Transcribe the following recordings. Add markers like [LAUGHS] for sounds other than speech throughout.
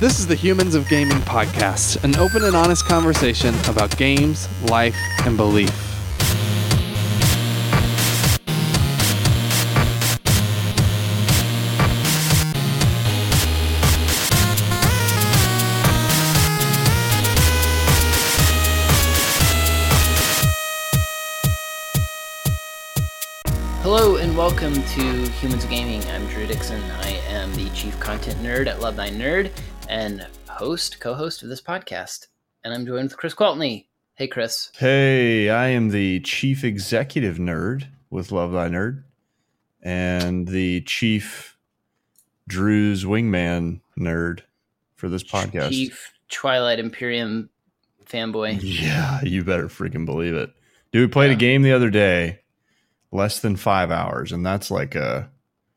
This is the Humans of Gaming podcast, an open and honest conversation about games, life, and belief. Hello and welcome to Humans of Gaming. I'm Drew Dixon. I am the chief content nerd at Love Thy Nerd and host, co-host of this podcast. And I'm joined with Chris Qualtney. Hey, Chris. Hey, I am the chief executive nerd with Love Thy Nerd and the chief Drew's wingman nerd for this podcast. Chief Twilight Imperium fanboy. Yeah, you better freaking believe it. Dude, we played Yeah. a game the other day, less than five hours, and that's like a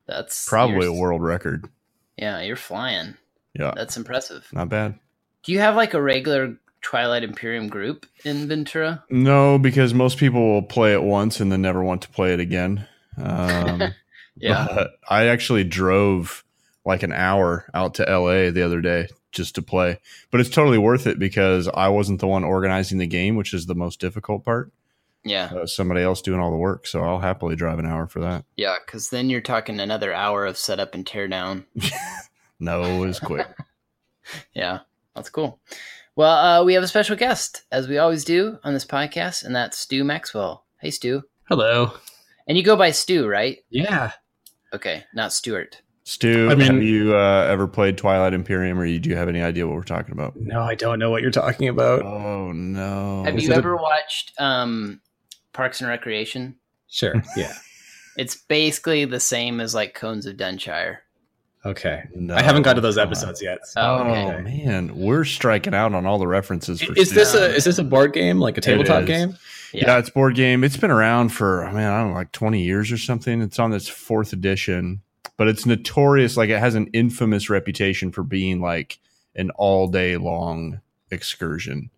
That's probably a world record. Yeah, you're flying. Yeah, That's impressive. not bad. Do you have like a regular Twilight Imperium group in Ventura? No, because most people will play it once and then never want to play it again. Um, [LAUGHS] Yeah. I actually drove like an hour out to LA the other day just to play. But it's totally worth it because I wasn't the one organizing the game, which is the most difficult part. Yeah. Uh, somebody else doing all the work. So I'll happily drive an hour for that. Yeah, because then you're talking another hour of setup and teardown. [LAUGHS] No, it's quick. [LAUGHS] Yeah, that's cool. Well, uh, we have a special guest, as we always do on this podcast, and that's Stu Maxwell. Hey, Stu. Hello. And you go by Stu, right? Yeah. Okay, not Stuart. Stu, I mean- have you uh, ever played Twilight Imperium or do you have any idea what we're talking about? No, I don't know what you're talking about. Oh, no. have is you it a- ever watched um, Parks and Recreation? Sure. Yeah. [LAUGHS] It's basically the same as like Cones of Dunshire. Okay. No, I haven't got to those come on. episodes yet. so- Oh, Oh, okay. man. We're striking out on all the references for Is Stu. this a is this a board game like a tabletop game? Yeah. it's board game. It's been around for man, I don't know, like twenty years or something. It's on this fourth edition, but it's notorious. Like it has an infamous reputation for being like an all day long excursion.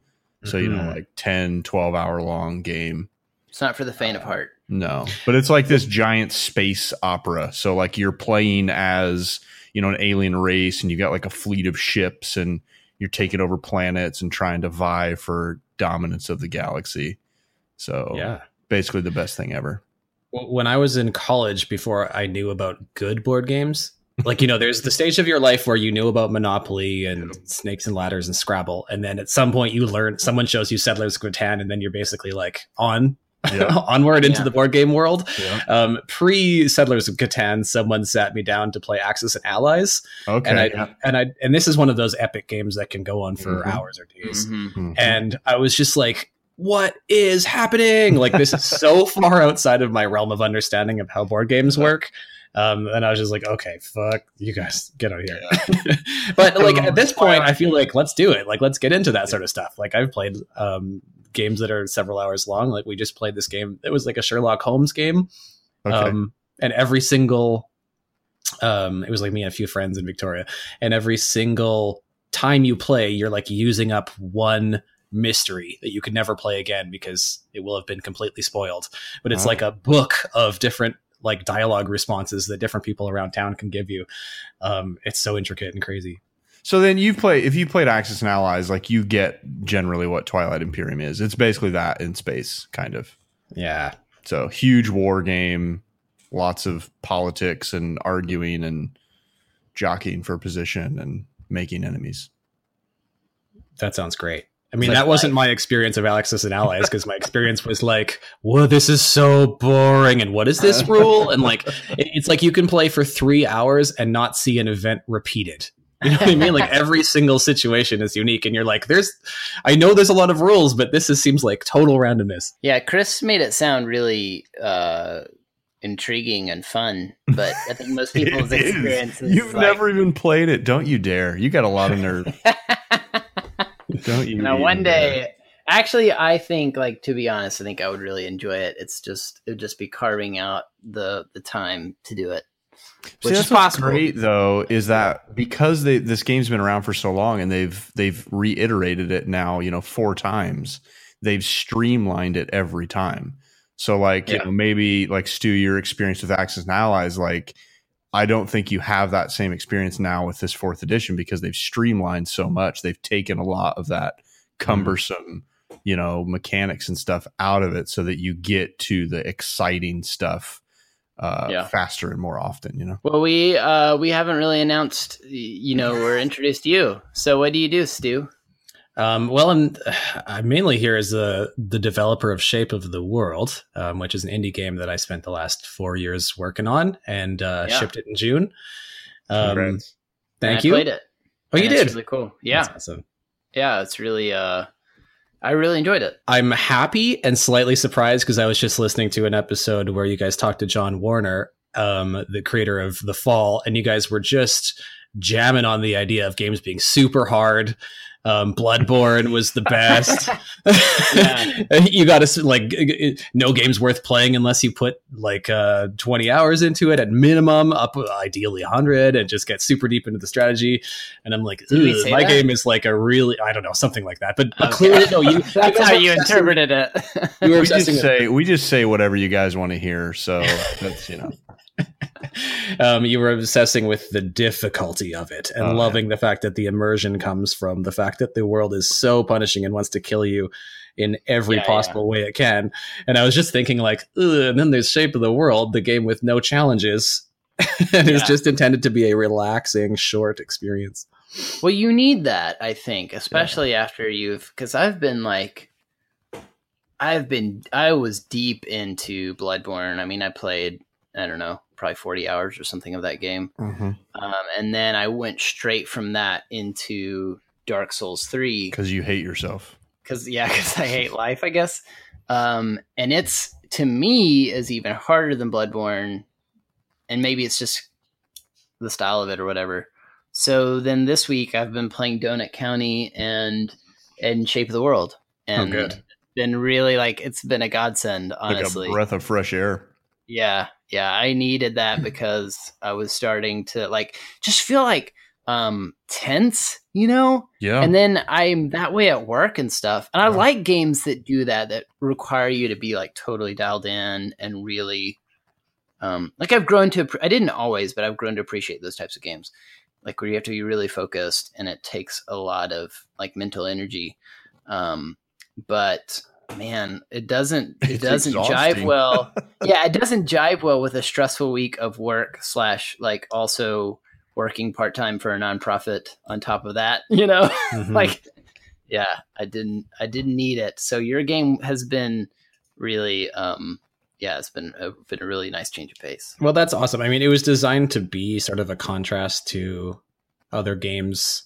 So you know, Mhm. like 10, 12 hour long game. It's not for the faint of heart. No, but it's like this giant space opera. So like you're playing as you know an alien race, and you've got like a fleet of ships, and you're taking over planets and trying to vie for dominance of the galaxy. So Yeah. basically the best thing ever. When I was in college, before I knew about good board games, like you know, there's the stage of your life where you knew about Monopoly and Snakes and Ladders and Scrabble, and then at some point you learn someone shows you Settlers of Catan, and then you're basically like on Yeah. [LAUGHS] onward into Yeah. the board game world. yeah. Um, Pre Settlers of Catan, someone sat me down to play Axis and Allies, Okay. and I and I and this is one of those epic games that can go on for Mhm. hours or days. Mhm. Mhm. And I was just like, "What is happening? Like this is so [LAUGHS] far outside of my realm of understanding of how board games work." Um, and I was just like, "Okay, fuck you guys, get out of here." [LAUGHS] but like at this point, I feel like let's do it. Like let's get into that sort of stuff. Like I've played um, games that are several hours long. Like we just played this game. It was like a Sherlock Holmes game. okay. Um, and every single, um, it was like me and a few friends in Victoria, and every single time you play, you're like using up one mystery that you could never play again because it will have been completely spoiled. But it's like a book of different like dialogue responses that different people around town can give you. Um, it's so intricate and crazy. So then you play if you played Axis and Allies, like you get generally what Twilight Imperium is. It's basically that in space, kind of. Yeah. So huge war game, lots of politics and arguing and jockeying for position and making enemies. That sounds great. I mean, like that wasn't my experience of Axis and Allies because my experience was like, "Whoa, this is so boring!" And what is this rule? And like, it- it's like you can play for three hours and not see an event repeated. You know what I mean? Like every single situation is unique, and you're like, "There's, I know there's a lot of rules, but this is, seems like total randomness." Yeah, Chris made it sound really uh, intriguing and fun, but I think most [LAUGHS] people's experience is You've like- never even played it. Don't you dare. You got a lot of nerve. [LAUGHS] Don't you? now one dare. day actually i think like to be honest i think i would really enjoy it it's just it would just be carving out the the time to do it See, that's what's great though is that because they, this game's been around for so long and they've they've reiterated it now you know four times they've streamlined it every time. So like you know maybe like stu your experience with axis and allies like I don't think you have that same experience now with this fourth edition because they've streamlined so much. They've taken a lot of that cumbersome, you know, mechanics and stuff out of it so that you get to the exciting stuff uh, Yeah. faster and more often, you know? Well, we uh, we haven't really announced, you know, we're introduced you. So what do you do, Stu? Um, well, I'm, I'm mainly here as the the developer of Shape of the World, um, which is an indie game that I spent the last four years working on and uh, Yeah. shipped it in June. Um, Congrats. thank And I you. Played it. Oh, you and it's did. Really cool. Yeah, That's awesome. yeah. It's really. Uh, I really enjoyed it. I'm happy and slightly surprised because I was just listening to an episode where you guys talked to John Warner, um, the creator of The Fall, and you guys were just jamming on the idea of games being super hard. Um, Bloodborne was the best. [LAUGHS] [LAUGHS] You got to like no game's worth playing unless you put like uh, 20 hours into it at minimum, up ideally 100, and just get super deep into the strategy. And I'm like, Did we "Ugh, say my that? game is like a really I don't know something like that. But, but Okay. clearly, no, [LAUGHS] you That's guys how you interpreted it. You were We just obsessing with- say we just say whatever you guys want to hear. So that's you know um, you were obsessing with the difficulty of it and Oh, yeah. loving the fact that the immersion comes from the fact that the world is so punishing and wants to kill you in every Yeah, possible way it can. And I was just thinking, like, Ugh, and then there's Shape of the World, the game with no challenges, [LAUGHS] and it's just intended to be a relaxing, short experience. Well, you need that, I think, especially after you've because I've been like, I've been I was deep into Bloodborne. I mean, I played I don't know probably forty hours or something of that game, um, and then I went straight from that into Dark Souls three because you hate yourself. because yeah, [LAUGHS] because I hate life, I guess. Um, and it's to me is even harder than Bloodborne, and maybe it's just the style of it or whatever. So then this week I've been playing Donut County and and Shape of the World, and good. been really like it's been a godsend, honestly. Like a breath of fresh air. Yeah, yeah, I needed that because I was starting to like just feel like um tense, you know? Yeah. And then I'm that way at work and stuff. And I Yeah. like games that do that that require you to be like totally dialed in and really um like I've grown to I didn't always, but I've grown to appreciate those types of games. Like where you have to be really focused and it takes a lot of like mental energy. Um but man, it doesn't [LAUGHS] it It's doesn't jive [LAUGHS] well. yeah, it doesn't jive well with a stressful week of work slash like also working part time for a nonprofit on top of that, [LAUGHS] you know? Mhm. like yeah i didn't i didn't need it so your game has been really um yeah it's been a, been a really nice change of pace Well, that's awesome. I mean, it was designed to be sort of a contrast to other games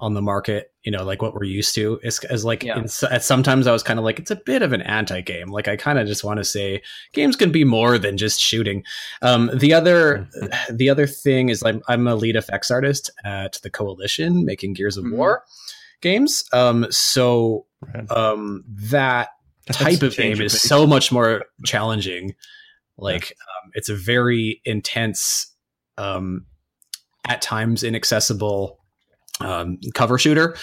on the market. You know, like what we're used to. It's as like Yeah. in, at sometimes I was kind of like it's a bit of an anti-game. Like I kind of just want to say games can be more than just shooting. Um, the other [LAUGHS] the other thing is I'm I'm a lead effects artist at the Coalition making Gears of Mhm. War games. Um, so um, that That's type a of game is so much more challenging. Like um, it's a very intense, um, at times inaccessible um, cover shooter,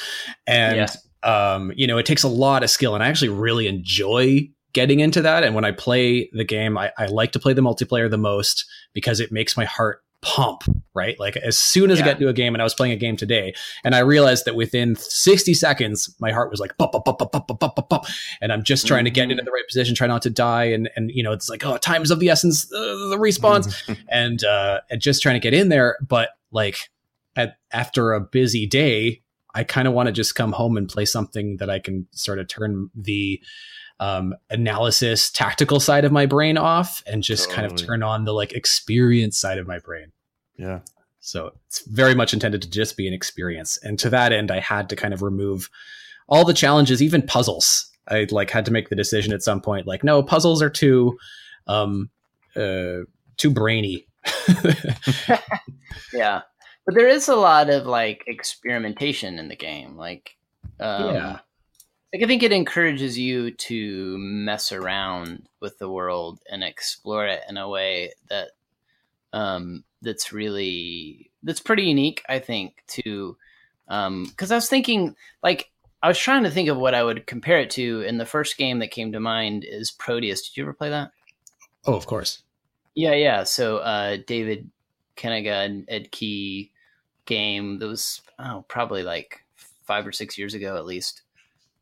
and yeah. um, you know it takes a lot of skill. And I actually really enjoy getting into that. And when I play the game, I, I like to play the multiplayer the most because it makes my heart pump, right? Like as soon as yeah. I got into a game and I was playing a game today and I realized that within 60 seconds, my heart was like, pop, pop, pop, pop, pop, pop, pop, And I'm just trying mm-hmm. to get into mm. the right position, try not to die. And, and, you know, it's like, oh, time's of the essence, uh, the response mm. [LAUGHS] and, uh, and just trying to get in there. But like, at after a busy day, I kind of want to just come home and play something that I can sort of turn the um, analysis, tactical side of my brain off, and just kind of turn on the like experience side of my brain. yeah. So it's very much intended to just be an experience. And to that end, I had to kind of remove all the challenges, even puzzles. I like had to make the decision at some point, like, no, puzzles are too um uh too brainy. [LAUGHS] [LAUGHS] yeah but there is a lot of like experimentation in the game like um, Yeah. like i think it encourages you to mess around with the world and explore it in a way that um that's really that's pretty unique i think to um because i was thinking like i was trying to think of what i would compare it to and the first game that came to mind is proteus did you ever play that oh, of course. yeah, yeah. So uh, David Kanaga and Ed Key game that was oh probably like five or six years ago at least,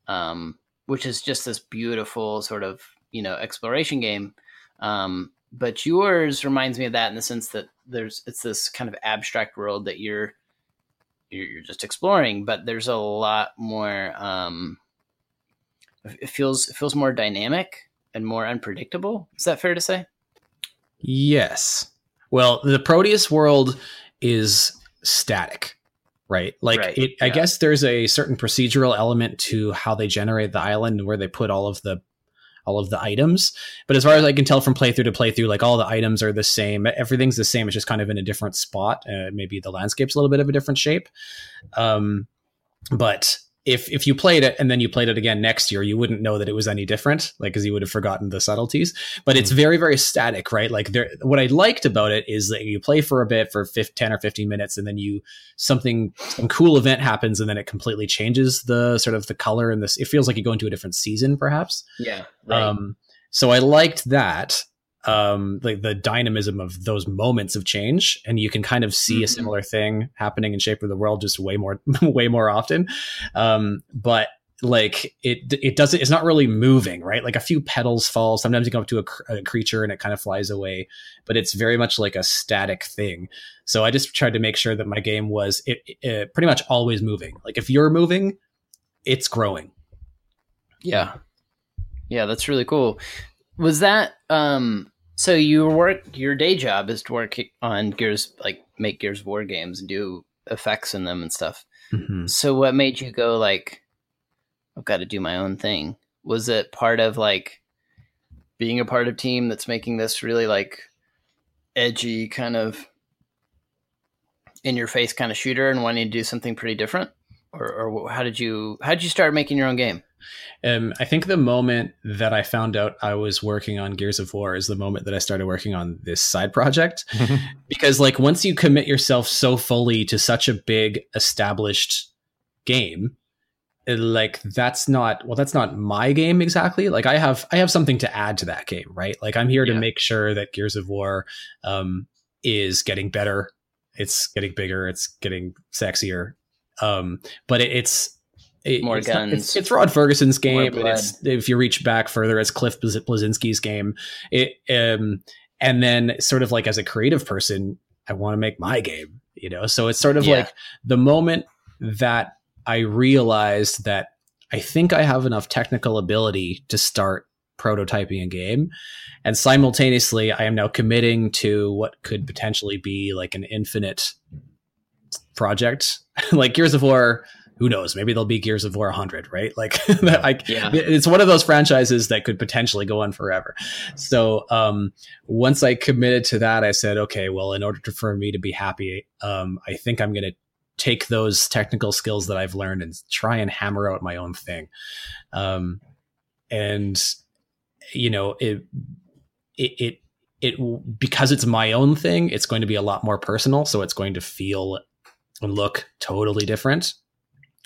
um, which is just this beautiful sort of you know exploration game. Um, but yours reminds me of that in the sense that there's it's this kind of abstract world that you're you're, just exploring, but there's a lot more. Um, it feels it feels more dynamic and more unpredictable. Is that fair to say? Yes. Well, the Proteus world is static, right? Like Right, it I guess there's a certain procedural element to how they generate the island and where they put all of the all of the items. But as far as I can tell from playthrough to playthrough, like all the items are the same. Everything's the same. It's just kind of in a different spot. Uh, maybe the landscape's a little bit of a different shape. Um, but if if you played it and then you played it again next year, you wouldn't know that it was any different, like because you would have forgotten the subtleties. But it's very very static, right? Like there, what I liked about it is that you play for a bit for 15, 10 or fifteen minutes, and then you something some cool event happens, and then it completely changes the sort of the color and this. It feels like you go into a different season, perhaps. Yeah. Um, so I liked that, um, like the dynamism of those moments of change, and you can kind of see a Mhm. similar thing happening in Shape of the World just way more, [LAUGHS] way more often. Um, but like it, it doesn't. It's not really moving, right? Like a few petals fall. Sometimes you go up to a, cr- a creature and it kind of flies away, but it's very much like a static thing. So I just tried to make sure that my game was it, it, pretty much always moving. Like if you're moving, it's growing. Yeah. Yeah, that's really cool. Was that um so you work your day job is to work on Gears like make Gears of War games and do effects in them and stuff. Mhm. So what made you go like I've got to do my own thing? Was it part of like being a part of team that's making this really like edgy kind of in your face kind of shooter and wanting to do something pretty different? Or, or how did you how did you start making your own game? Um, I think the moment that I found out I was working on Gears of War is the moment that I started working on this side project. [LAUGHS] because, like, once you commit yourself so fully to such a big established game, like that's not well, that's not my game exactly. Like, I have I have something to add to that game, right? Like, I'm here to Yeah. make sure that Gears of War um, is getting better. It's getting bigger. It's getting sexier. Um, but it, it's it- More it's not- guns. it's, it's Rod Ferguson's game. It's, if you reach back further, it's Cliff Blaz- Bleszinski's game. It um, and then sort of like as a creative person, I want to make my game. You know, so it's sort of Yeah. like the moment that I realized that I think I have enough technical ability to start prototyping a game. And simultaneously, I am now committing to what could potentially be like an infinite project. [LAUGHS] like Gears of War, who knows? Maybe there'll be Gears of War 100, right? [LAUGHS] Like, I, Yeah. it's one of those franchises that could potentially go on forever. So um, once I committed to that, I said, okay, well, in order to, for me to be happy, um, I think I'm going to take those technical skills that I've learned and try and hammer out my own thing. Um, and you know, it, it, it, it, because it's my own thing, it's going to be a lot more personal. So it's going to feel and look totally different,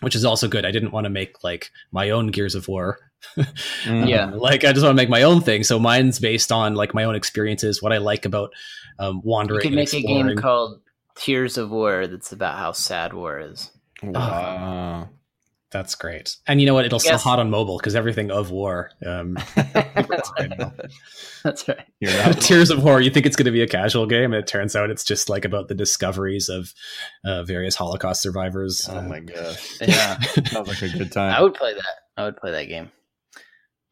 which is also good. I didn't want to make like my own Gears of War. [LAUGHS] Mm. Yeah. Um, like I just want to make my own thing. So mine's based on like my own experiences, what I like about um, You wandering. could and make a game called Tears of War that's about how sad war is. Wow. That's great. And you know what? It'll sell hot on mobile because everything of war. Um, [LAUGHS] That's right. You're [LAUGHS] not Tears of War. You think it's going to be a casual game, and it turns out it's just like about the discoveries of uh, various Holocaust survivors. Oh Uh, my gosh. [LAUGHS] Yeah, Sounds like a good time. I would play that. I would play that game.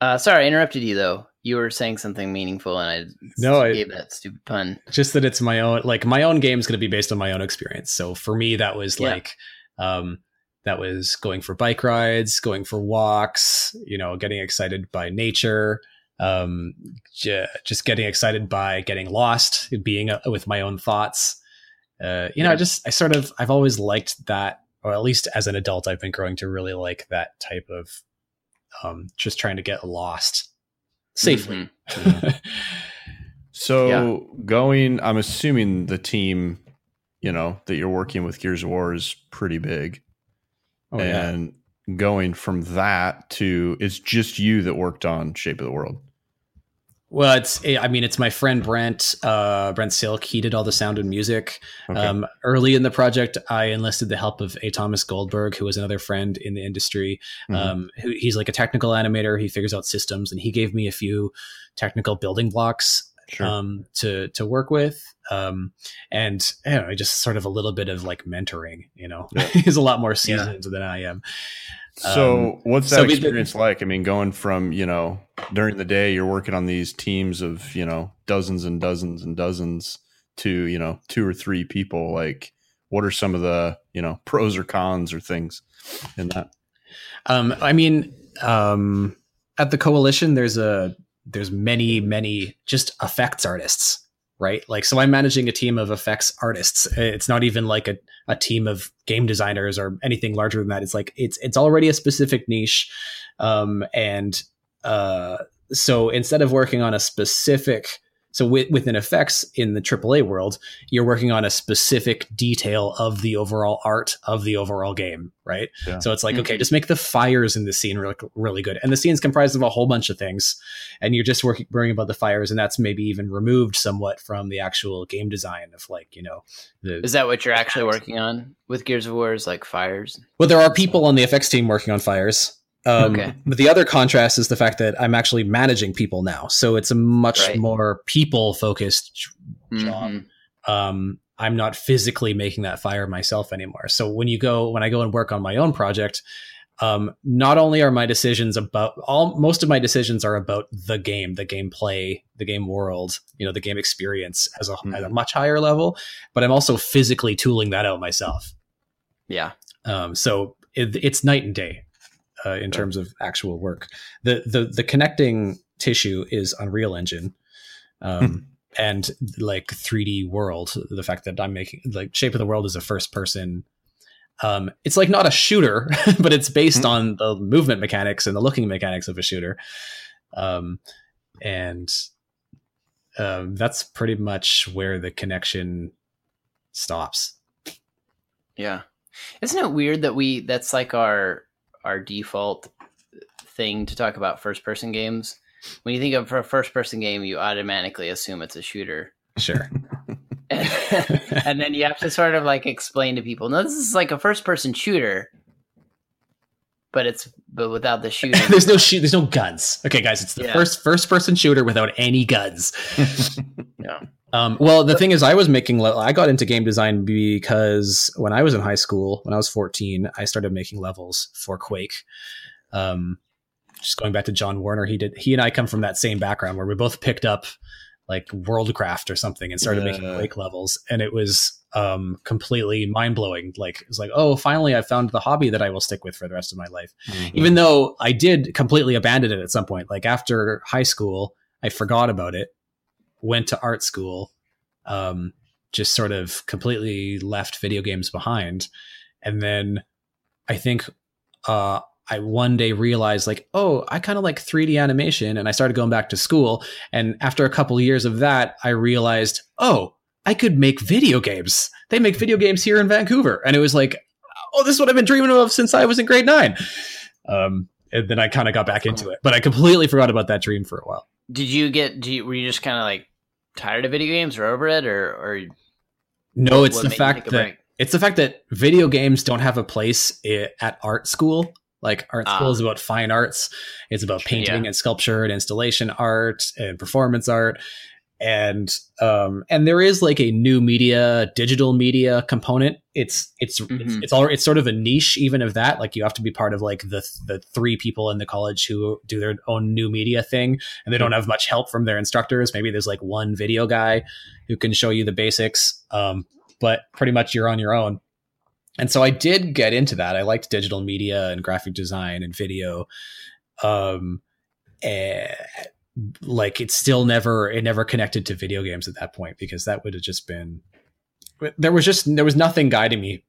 Uh, sorry, I interrupted you though. You were saying something meaningful, and I No, I- gave that stupid pun. just that it's my own like my own game is going to be based on my own experience so for me that was Yeah. like um that was going for bike rides going for walks you know getting excited by nature um j- just getting excited by getting lost being uh, with my own thoughts uh you know i just i sort of i've always liked that or at least as an adult i've been growing to really like that type of um just trying to get lost safely Mhm. [LAUGHS] So going, I'm assuming the team, you know, that you're working with Gears of War is pretty big. Oh yeah and going from that to it's just you that worked on Shape of the World. Well, it's I mean it's my friend Brent uh, Brent Silk. He did all the sound and music. Okay. Um, early in the project, I enlisted the help of A. Thomas Goldberg, who was another friend in the industry. Mhm. Um, who, he's like a technical animator. He figures out systems, and he gave me a few technical building blocks sure. um, to to work with. Um, and I know, just sort of a little bit of like mentoring. You know, Yeah. [LAUGHS] he's a lot more seasoned than I am. So, Um, what's that so we've been- experience like? I mean, going from you know during the day you're working on these teams of you know dozens and dozens and dozens to you know two or three people. Like, what are some of the you know pros or cons or things in that? Um, I mean, um, at the coalition, there's a there's many many just effects artists, right? Like, so I'm managing a team of effects artists. It's not even like a, a team of game designers or anything larger than that. It's like it's it's already a specific niche, um, and uh, so instead of working on a specific so with, within effects in the AAA world, you're working on a specific detail of the overall art of the overall game, right? Yeah. So it's like, okay, Mhm. just make the fires in the scene really, really good. And the scene's comprised of a whole bunch of things. And you're just working, worrying about the fires. And that's maybe even removed somewhat from the actual game design of like, you know, the, Is that what you're actually working on with Gears of War? Is like fires? well, there are people on the FX team working on fires. Um, Okay. But the other contrast is the fact that I'm actually managing people now. So it's a much Right. more people focused job. Mhm. um, I'm not physically making that fire myself anymore. So when you go, when I go and work on my own project, um, not only are my decisions about all, most of my decisions are about the game, the gameplay, the game world, you know, the game experience as a, at a much higher level, but I'm also physically tooling that out myself. Yeah. Um, so it, it's night and day uh, in terms of actual work. The, the the connecting tissue is Unreal Engine, um, and like 3D world. The fact that I'm making like Shape of the World is a first person. Um, it's like not a shooter, [LAUGHS] but it's based Mhm. on the movement mechanics and the looking mechanics of a shooter. Um, and um, that's pretty much where the connection stops. Yeah. Isn't it weird that we that's like our our default thing to talk about first person games? When you think of a first person game, you automatically assume it's a shooter. Sure. [LAUGHS] and then you have to sort of like explain to people, no, this is like a first person shooter. But it's but without the shooting. [LAUGHS] there's no shoot. There's no guns. Okay, guys, it's the Yeah. first first person shooter without any guns. [LAUGHS] Yeah. Um, well, the thing is, I was making. Le- I got into game design because when I was in high school, when I was 14, I started making levels for Quake. Um, just going back to John Warner, he did. He and I come from that same background where we both picked up like Worldcraft or something and started making Quake levels, and it was um, completely mind blowing. Like it was like, oh, finally, I found the hobby that I will stick with for the rest of my life even though I did completely abandon it at some point. Like after high school, I forgot about it, went to art school, um, just sort of completely left video games behind. And then I think uh, I one day realized, like, oh, I kind of like 3D animation. And I started going back to school. And after a couple years of that, I realized, oh, I could make video games. They make video games here in Vancouver. And it was like, oh, this is what I've been dreaming of since I was in grade nine. Um, and then I kind of got back into it, but I completely forgot about that dream for a while. Did you get? Do you, were you just kind of like tired of video games or over it, or or No, it's the fact that it's the fact that video games don't have a place at art school. Like art school Ah. is about fine arts. It's about painting Yeah. and sculpture and installation art and performance art. And um and there is like a new media, digital media component. It's it's it's, Mhm. it's all it's sort of a niche even of that. Like you have to be part of like the the three people in the college who do their own new media thing and they don't have much help from their instructors. Maybe there's like one video guy who can show you the basics. Um but pretty much you're on your own. And so I did get into that. I liked digital media and graphic design and video. Um, eh, like it's still never it never connected to video games at that point because that would have just been there was just there was nothing guiding me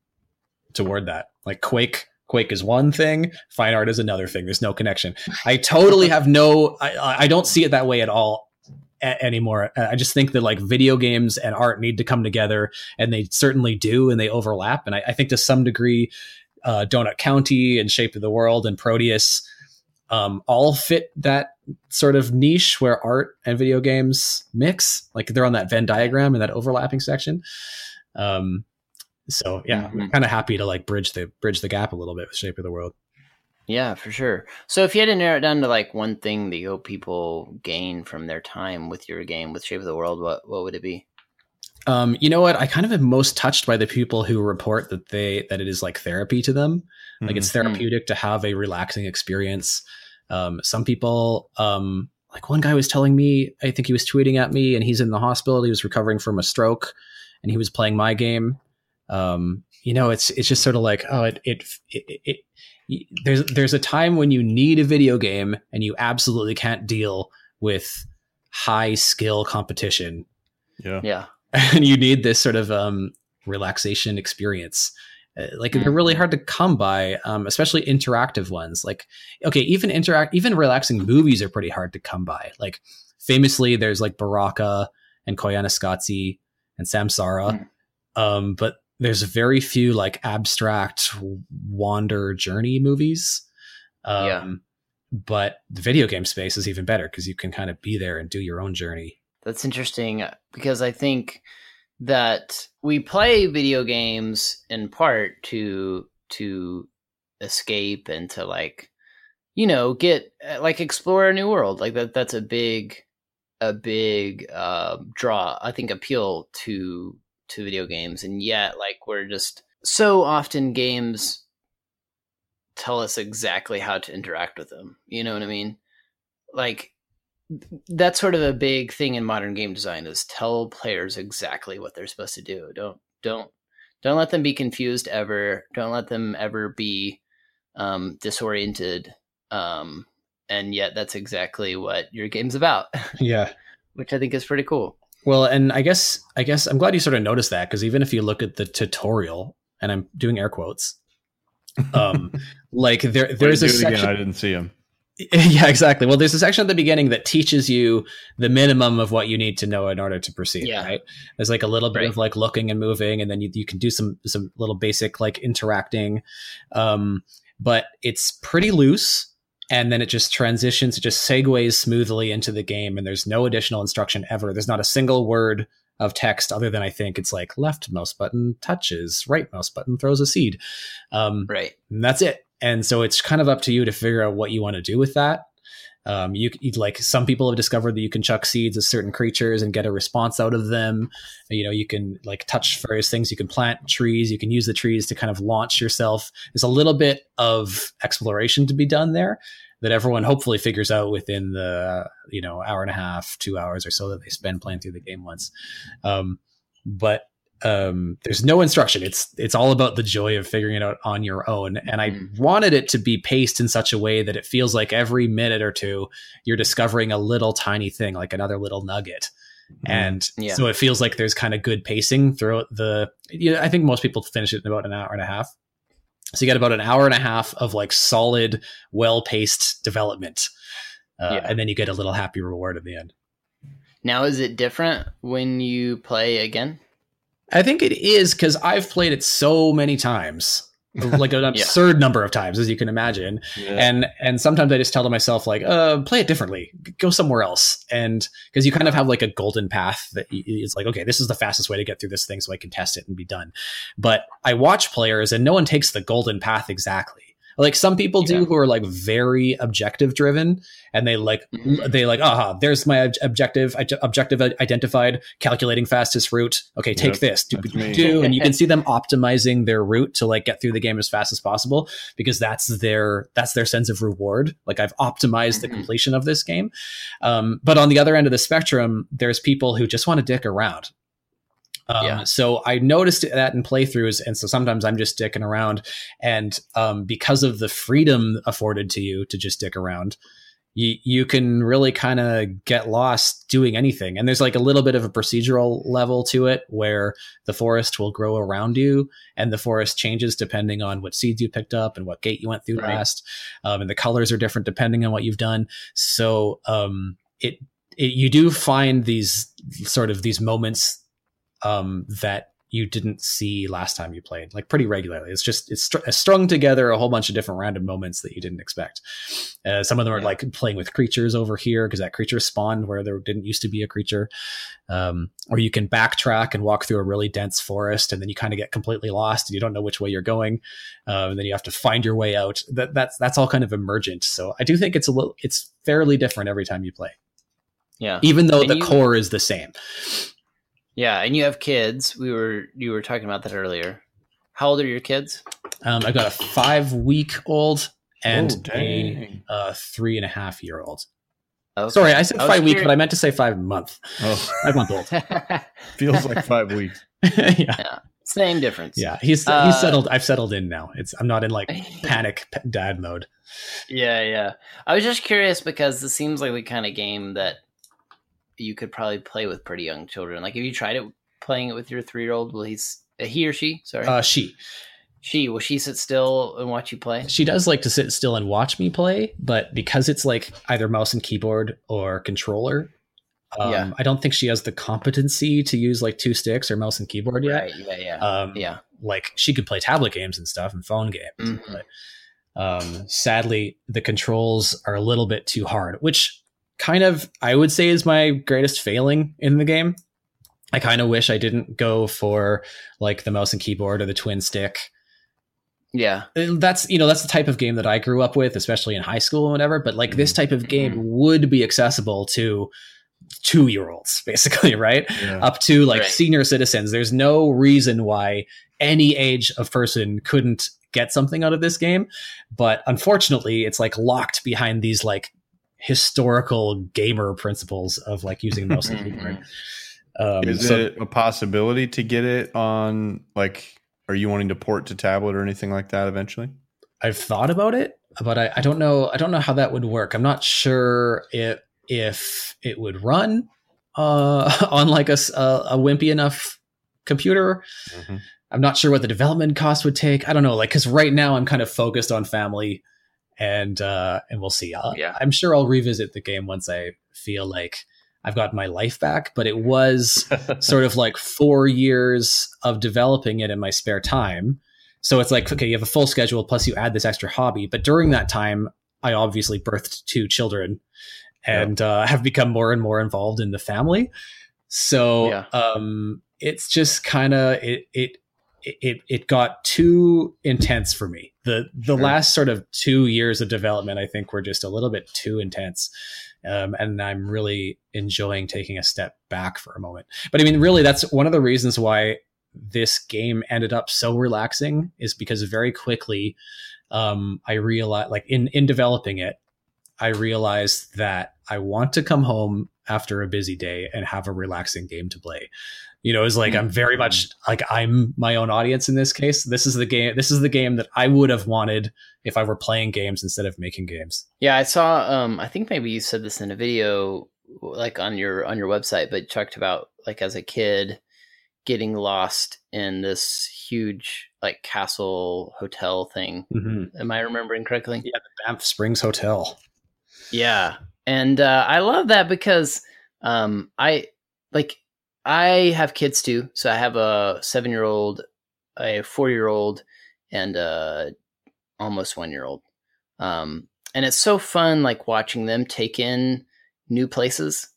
toward that. Like Quake Quake is one thing, fine art is another thing. There's no connection. I totally have no I I don't see it that way at all a- anymore. I just think that like video games and art need to come together and they certainly do and they overlap and i, I think to some degree uh, donut county and shape of the world and proteus um, all fit that sort of niche where art and video games mix. Like they're on that Venn diagram in that overlapping section. Um, so yeah, Mhm. I'm kind of happy to like bridge the bridge the gap a little bit with Shape of the World. Yeah, for sure. So if you had to narrow it down to like one thing that you hope people gain from their time with your game with Shape of the World, what what would it be? Um, you know what? I kind of am most touched by the people who report that they that it is like therapy to them. Like it's therapeutic to have a relaxing experience. Um, some people, um, like one guy was telling me, I think he was tweeting at me, and he's in the hospital. He was recovering from a stroke, and he was playing my game. Um, you know, it's it's just sort of like, oh, it it, it it it there's there's a time when you need a video game, and you absolutely can't deal with high skill competition yeah. Yeah. [LAUGHS] and you need this sort of um, relaxation experience. Uh, like they're really hard to come by, um, especially interactive ones. Like, okay, even interact, even relaxing movies are pretty hard to come by. Like, famously, there's like Baraka and Koyaanisqatsi and Samsara, um, but there's very few like abstract wander journey movies. Um, Yeah. But the video game space is even better because you can kind of be there and do your own journey. That's interesting because I think that we play video games in part to to escape and to like you know get uh, like explore a new world. Like that that's a big a big uh, draw i think appeal to to video games. And yet like we're just so often games tell us exactly how to interact with them. You know what i mean? Like that's sort of a big thing in modern game design is tell players exactly what they're supposed to do don't don't don't let them be confused ever don't let them ever be um, disoriented um, and yet that's exactly what your game's about [LAUGHS] Yeah. which i think is pretty cool Well, and I guess I guess I'm glad you sort of noticed that because even if you look at the tutorial, and I'm doing air quotes, um, [LAUGHS] like there there's a it again. section. I didn't see him. [LAUGHS] yeah, exactly. Well, there's a section at the beginning that teaches you the minimum of what you need to know in order to proceed. Yeah. Right. There's like a little bit Right. of like looking and moving, and then you, you can do some some little basic like interacting, um, but it's pretty loose. And then it just transitions, it just segues smoothly into the game, and there's no additional instruction ever. There's not a single word of text other than I think it's like left mouse button touches, right mouse button throws a seed. Um, right and that's it. And so it's kind of up to you to figure out what you want to do with that. Um, you, like some people have discovered that you can chuck seeds at certain creatures and get a response out of them. You know, you can like touch various things. You can plant trees. You can use the trees to kind of launch yourself. There's a little bit of exploration to be done there that everyone hopefully figures out within the you know hour and a half, two hours or so that they spend playing through the game once. Um, but um, there's no instruction. It's it's all about the joy of figuring it out on your own. And I Mhm. wanted it to be paced in such a way that it feels like every minute or two you're discovering a little tiny thing, like another little nugget. And Yeah. so it feels like there's kind of good pacing throughout the. You know, I think most people finish it in about an hour and a half. So you get about an hour and a half of like solid, well paced development, uh, Yeah. and then you get a little happy reward at the end. now is it different when you play again I think it is because I've played it so many times, [LAUGHS] like an absurd number of times, as you can imagine. Yeah. And and sometimes I just tell to myself like, uh, play it differently, go somewhere else, and because you kind of have like a golden path that it's like, okay, this is the fastest way to get through this thing, so I can test it and be done. But I watch players, and no one takes the golden path exactly. Like some people do Yeah. who are like very objective driven and they like Mhm. they like aha there's my ob- objective I- objective identified calculating fastest route okay take Yep, this do, do, do and you can see them [LAUGHS] optimizing their route to like get through the game as fast as possible because that's their that's their sense of reward like i've optimized the Mhm. completion of this game um, but on the other end of the spectrum there's people who just want to dick around um, Yeah. So I noticed that in playthroughs, and so sometimes I'm just sticking around, and um, because of the freedom afforded to you to just stick around, you you can really kind of get lost doing anything. And there's like a little bit of a procedural level to it where the forest will grow around you, and the forest changes depending on what seeds you picked up and what gate you went through Right. last, um, and the colors are different depending on what you've done. So um, it, it you do find these sort of these moments um, that you didn't see last time you played, like pretty regularly. It's just it's, str- strung together a whole bunch of different random moments that you didn't expect. Uh, some of them are Yeah. like playing with creatures over here because that creature spawned where there didn't used to be a creature, um, or you can backtrack and walk through a really dense forest, and then you kind of get completely lost and you don't know which way you're going, um, and then you have to find your way out. That that's that's all kind of emergent. So I do think it's a little it's fairly different every time you play, Yeah. even though And the you- core is the same. Yeah, and you have kids. We were you were talking about that earlier. How old are your kids? Um, I've got a five week old and Oh, a dang. uh, three and a half year old. Okay. Sorry, I said I five week, but I meant to say five month. Oh, Five month old. [LAUGHS] feels like five weeks. [LAUGHS] yeah, Same difference. yeah. He's Uh, he's settled. I've settled in now. It's I'm not in like [LAUGHS] panic dad mode. Yeah, yeah. I was just curious because this seems like the kind of game that you could probably play with pretty young children. Like, if you tried it playing it with your three year old, will he's uh, he or she? Sorry, Uh, she she will she sit still and watch you play? she does like to sit still and watch me play, but because it's like either mouse and keyboard or controller. Um, Yeah. I don't think she has the competency to use like two sticks or mouse and keyboard yet. Right. Yeah. Yeah. Um, yeah. like she could play tablet games and stuff and phone games. Mhm. But um, sadly, the controls are a little bit too hard, which kind of I would say is my greatest failing in the game. I kind of wish I didn't go for like the mouse and keyboard or the twin stick. Yeah. That's you know that's the type of game that I grew up with, especially in high school and whatever. But like this type of game Mhm. would be accessible to two year olds, [LAUGHS] basically, right? Yeah. up to like Right. senior citizens. There's no reason why any age of person couldn't get something out of this game. But unfortunately, it's like locked behind these like historical gamer principles of like using mouse and [LAUGHS] keyboard. Um, Is so it a possibility to get it on like? Are you wanting to port to tablet or anything like that eventually? I've thought about it, but I, I don't know. I don't know how that would work. I'm not sure if if it would run uh, [LAUGHS] on like a, a, wimpy enough computer. I'm not sure what the development cost would take. I don't know, like because right now I'm kind of focused on family, and uh, and we'll see. i Yeah. I'm sure I'll revisit the game once I feel like I've got my life back. But it was [LAUGHS] sort of like four years of developing it in my spare time. So it's like okay, you have a full schedule plus you add this extra hobby. But during that time, I obviously birthed two children, and uh, have become more and more involved in the family. So Yeah. um, it's just kind of it it it it got too intense for me. The the Sure. last sort of two years of development, I think, were just a little bit too intense. Um, and I'm really enjoying taking a step back for a moment. But I mean, really, that's one of the reasons why this game ended up so relaxing is because very quickly um, I realized, like in in developing it, I realized that I want to come home after a busy day and have a relaxing game to play. You know, it's like I'm very much like I'm my own audience in this case. This is the game. This is the game that I would have wanted if I were playing games instead of making games. Yeah, I saw. Um, I think maybe you said this in a video, like on your on your website, but talked about like as a kid getting lost in this huge like castle hotel thing. Mm-hmm. Am I remembering correctly? Yeah, the Banff Springs Hotel. Yeah, and uh, I love that because um, I like I have kids too. So I have a seven year old, a four year old, and a almost one year old. Um, and it's so fun, like watching them take in new places.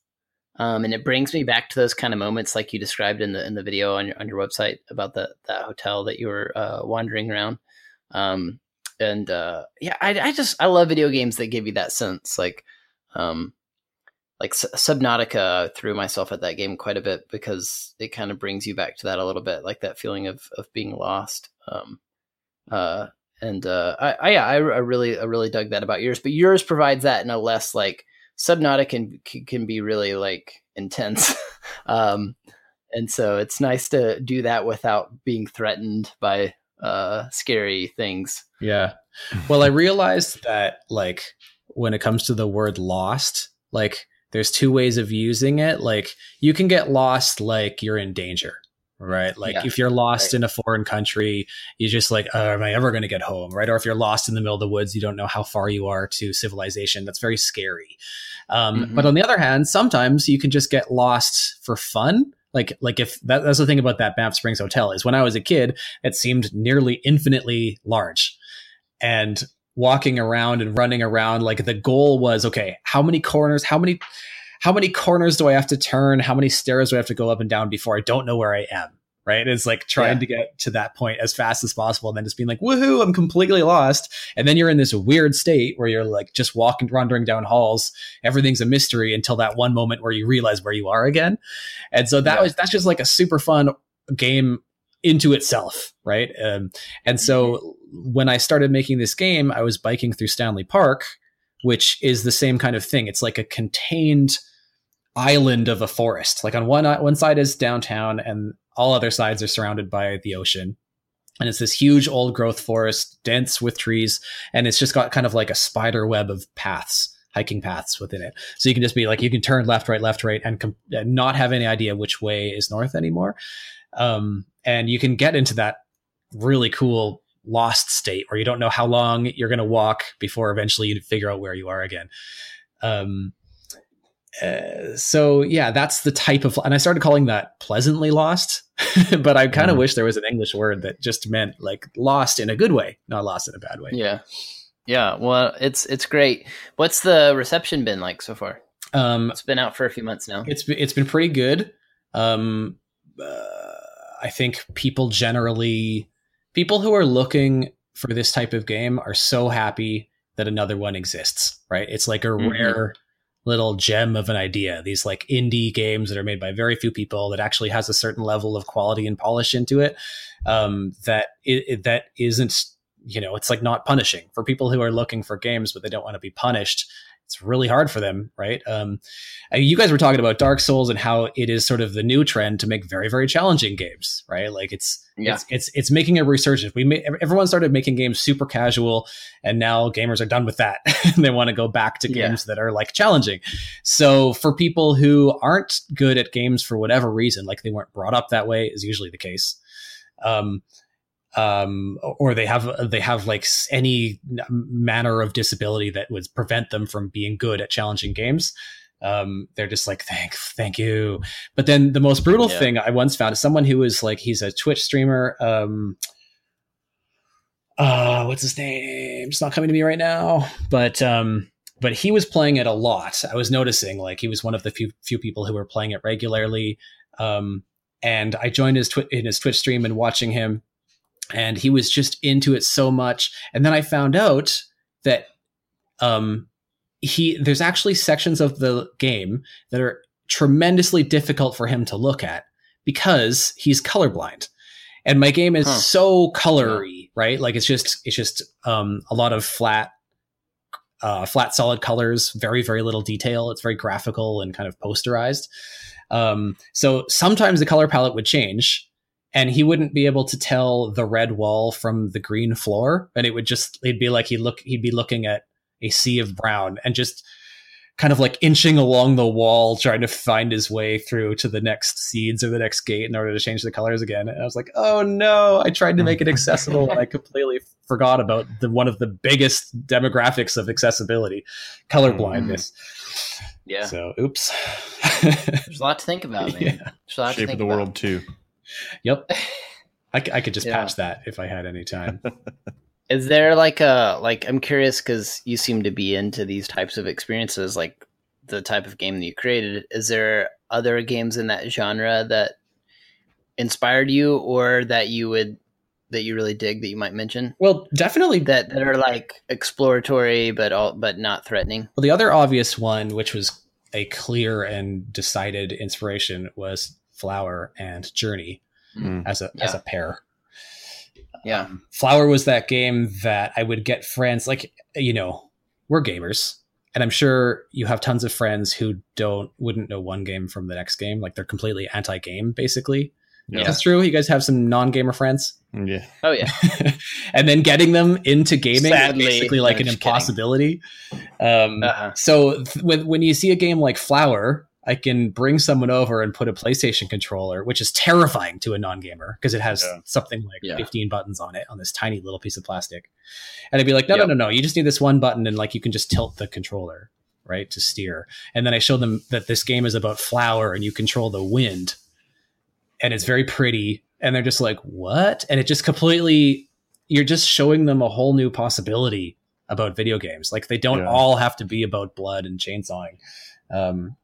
Um, and it brings me back to those kind of moments, like you described in the in the video on your on your website about the that hotel that you were uh, wandering around. Um, and uh, yeah, I, I just I love video games that give you that sense. Like, um, like Subnautica threw myself at that game quite a bit because it kind of brings you back to that a little bit, like that feeling of of being lost. Um, uh, and uh, I, I yeah, I, I really I really dug that about yours, but yours provides that in a less like Subnautica can can- be really like intense. [LAUGHS] um, and so it's nice to do that without being threatened by uh scary things. Yeah. Well, I realized that like when it comes to the word lost, like there's two ways of using it. Like you can get lost like you're in danger, right? Like Yeah. if you're lost Right. in a foreign country, you're just like, oh, am I ever going to get home, right? Or if you're lost in the middle of the woods, you don't know how far you are to civilization. That's very scary. Um, Mhm. But on the other hand, sometimes you can just get lost for fun. Like like if that, that's the thing about that Banff Springs Hotel is when I was a kid, it seemed nearly infinitely large, and walking around and running around like the goal was okay how many corners how many how many corners do i have to turn? How many stairs do i have to go up and down before i don't know where i am? Right? It's like trying Yeah. to get to that point as fast as possible and then just being like woohoo i'm completely lost. And then you're in this weird state where you're like just walking wandering down halls. Everything's a mystery until that one moment where you realize where you are again. And so that Yeah. was that's just like a super fun game into itself right um, and so when I started making this game, I was biking through Stanley Park, which is the same kind of thing. It's like a contained island of a forest. Like on one one side is downtown, and all other sides are surrounded by the ocean. And it's this huge old growth forest, dense with trees, and it's just got kind of like a spider web of paths, hiking paths within it. So you can just be like, you can turn left, right, left, right, and, com- and not have any idea which way is north anymore. Um, and you can get into that really cool lost state where you don't know how long you're going to walk before eventually you figure out where you are again. Um, uh, so yeah, that's the type of, and I started calling that pleasantly lost, [LAUGHS] but I kind of Mhm. wish there was an English word that just meant like lost in a good way, not lost in a bad way. Yeah. Yeah. Well, it's it's great. What's the reception been like so far? Um, It's been out for a few months now. it's it's been pretty good. Um, uh, I think people generally, people who are looking for this type of game are so happy that another one exists. Right? It's like a Mhm. rare little gem of an idea. These like indie games that are made by very few people that actually has a certain level of quality and polish into it. Um, that it, it- that isn't you know it's like not punishing for people who are looking for games but they don't want to be punished. It's really hard for them, right? Um, you guys were talking about Dark Souls and how it is sort of the new trend to make very very challenging games, right? Like it's Yeah. it's it's it's making a resurgence. We everyone started making games super casual, and now gamers are done with that. [LAUGHS] they want to go back to Yeah. games that are like challenging. So for people who aren't good at games for whatever reason, like they weren't brought up that way, is usually the case. Um, um, or they have they have like any manner of disability that would prevent them from being good at challenging games. Um, they're just like thank thank you. But then the most brutal Yeah. thing I once found is someone who was like he's a Twitch streamer. Um, uh, what's his name? It's not coming to me right now. But um, but he was playing it a lot. I was noticing like he was one of the few few people who were playing it regularly. Um, and I joined his twi- in his Twitch stream and watching him, and he was just into it so much. And then I found out that um, he there's actually sections of the game that are tremendously difficult for him to look at because he's colorblind. And my game is Huh. so colory, right? Like it's just it's just um, a lot of flat uh, flat solid colors, very very little detail. It's very graphical and kind of posterized. Um, so sometimes the color palette would change, and he wouldn't be able to tell the red wall from the green floor, and it would just it'd be like he look he'd be looking at a sea of brown and just kind of like inching along the wall trying to find his way through to the next seeds or the next gate in order to change the colors again and i was like oh no i tried to make it accessible and i completely forgot about the one of the biggest demographics of accessibility color hmm. blindness Yeah. so oops There's a lot to think about, [LAUGHS] man. Yeah. There's a lot to Shape think of the about. world too. Yep I could just Yeah. patch that if i had any time [LAUGHS] Is there like a like I'm curious because you seem to be into these types of experiences, like the type of game that you created. Is there other games in that genre that inspired you, or that you would that you really dig that you might mention well definitely that that are like exploratory but all but not threatening? Well, the other obvious one, which was a clear and decided inspiration, was Flower and Journey Mm. as a as a pair. Yeah, Flower was that game that I would get friends like you know we're gamers, and I'm sure you have tons of friends who don't wouldn't know one game from the next game, like they're completely anti-game basically. Yeah. That's true. You guys have some non-gamer friends, Yeah. oh yeah, [LAUGHS] and then getting them into gaming Sadly. is basically like I'm an impossibility. Um, uh-huh. so th- when when you see a game like Flower, I can bring someone over and put a PlayStation controller, which is terrifying to a non-gamer because it has Yeah. something like Yeah. 15 buttons on it on this tiny little piece of plastic. And I'd be like, no, Yep. no, no, no, you just need this one button and like you can just tilt the controller, right, to steer. And then I show them that this game is about flower and you control the wind. and it's very pretty and they're just like what and it just completely you're just showing them a whole new possibility about video games like they don't Yeah. all have to be about blood and chainsawing um,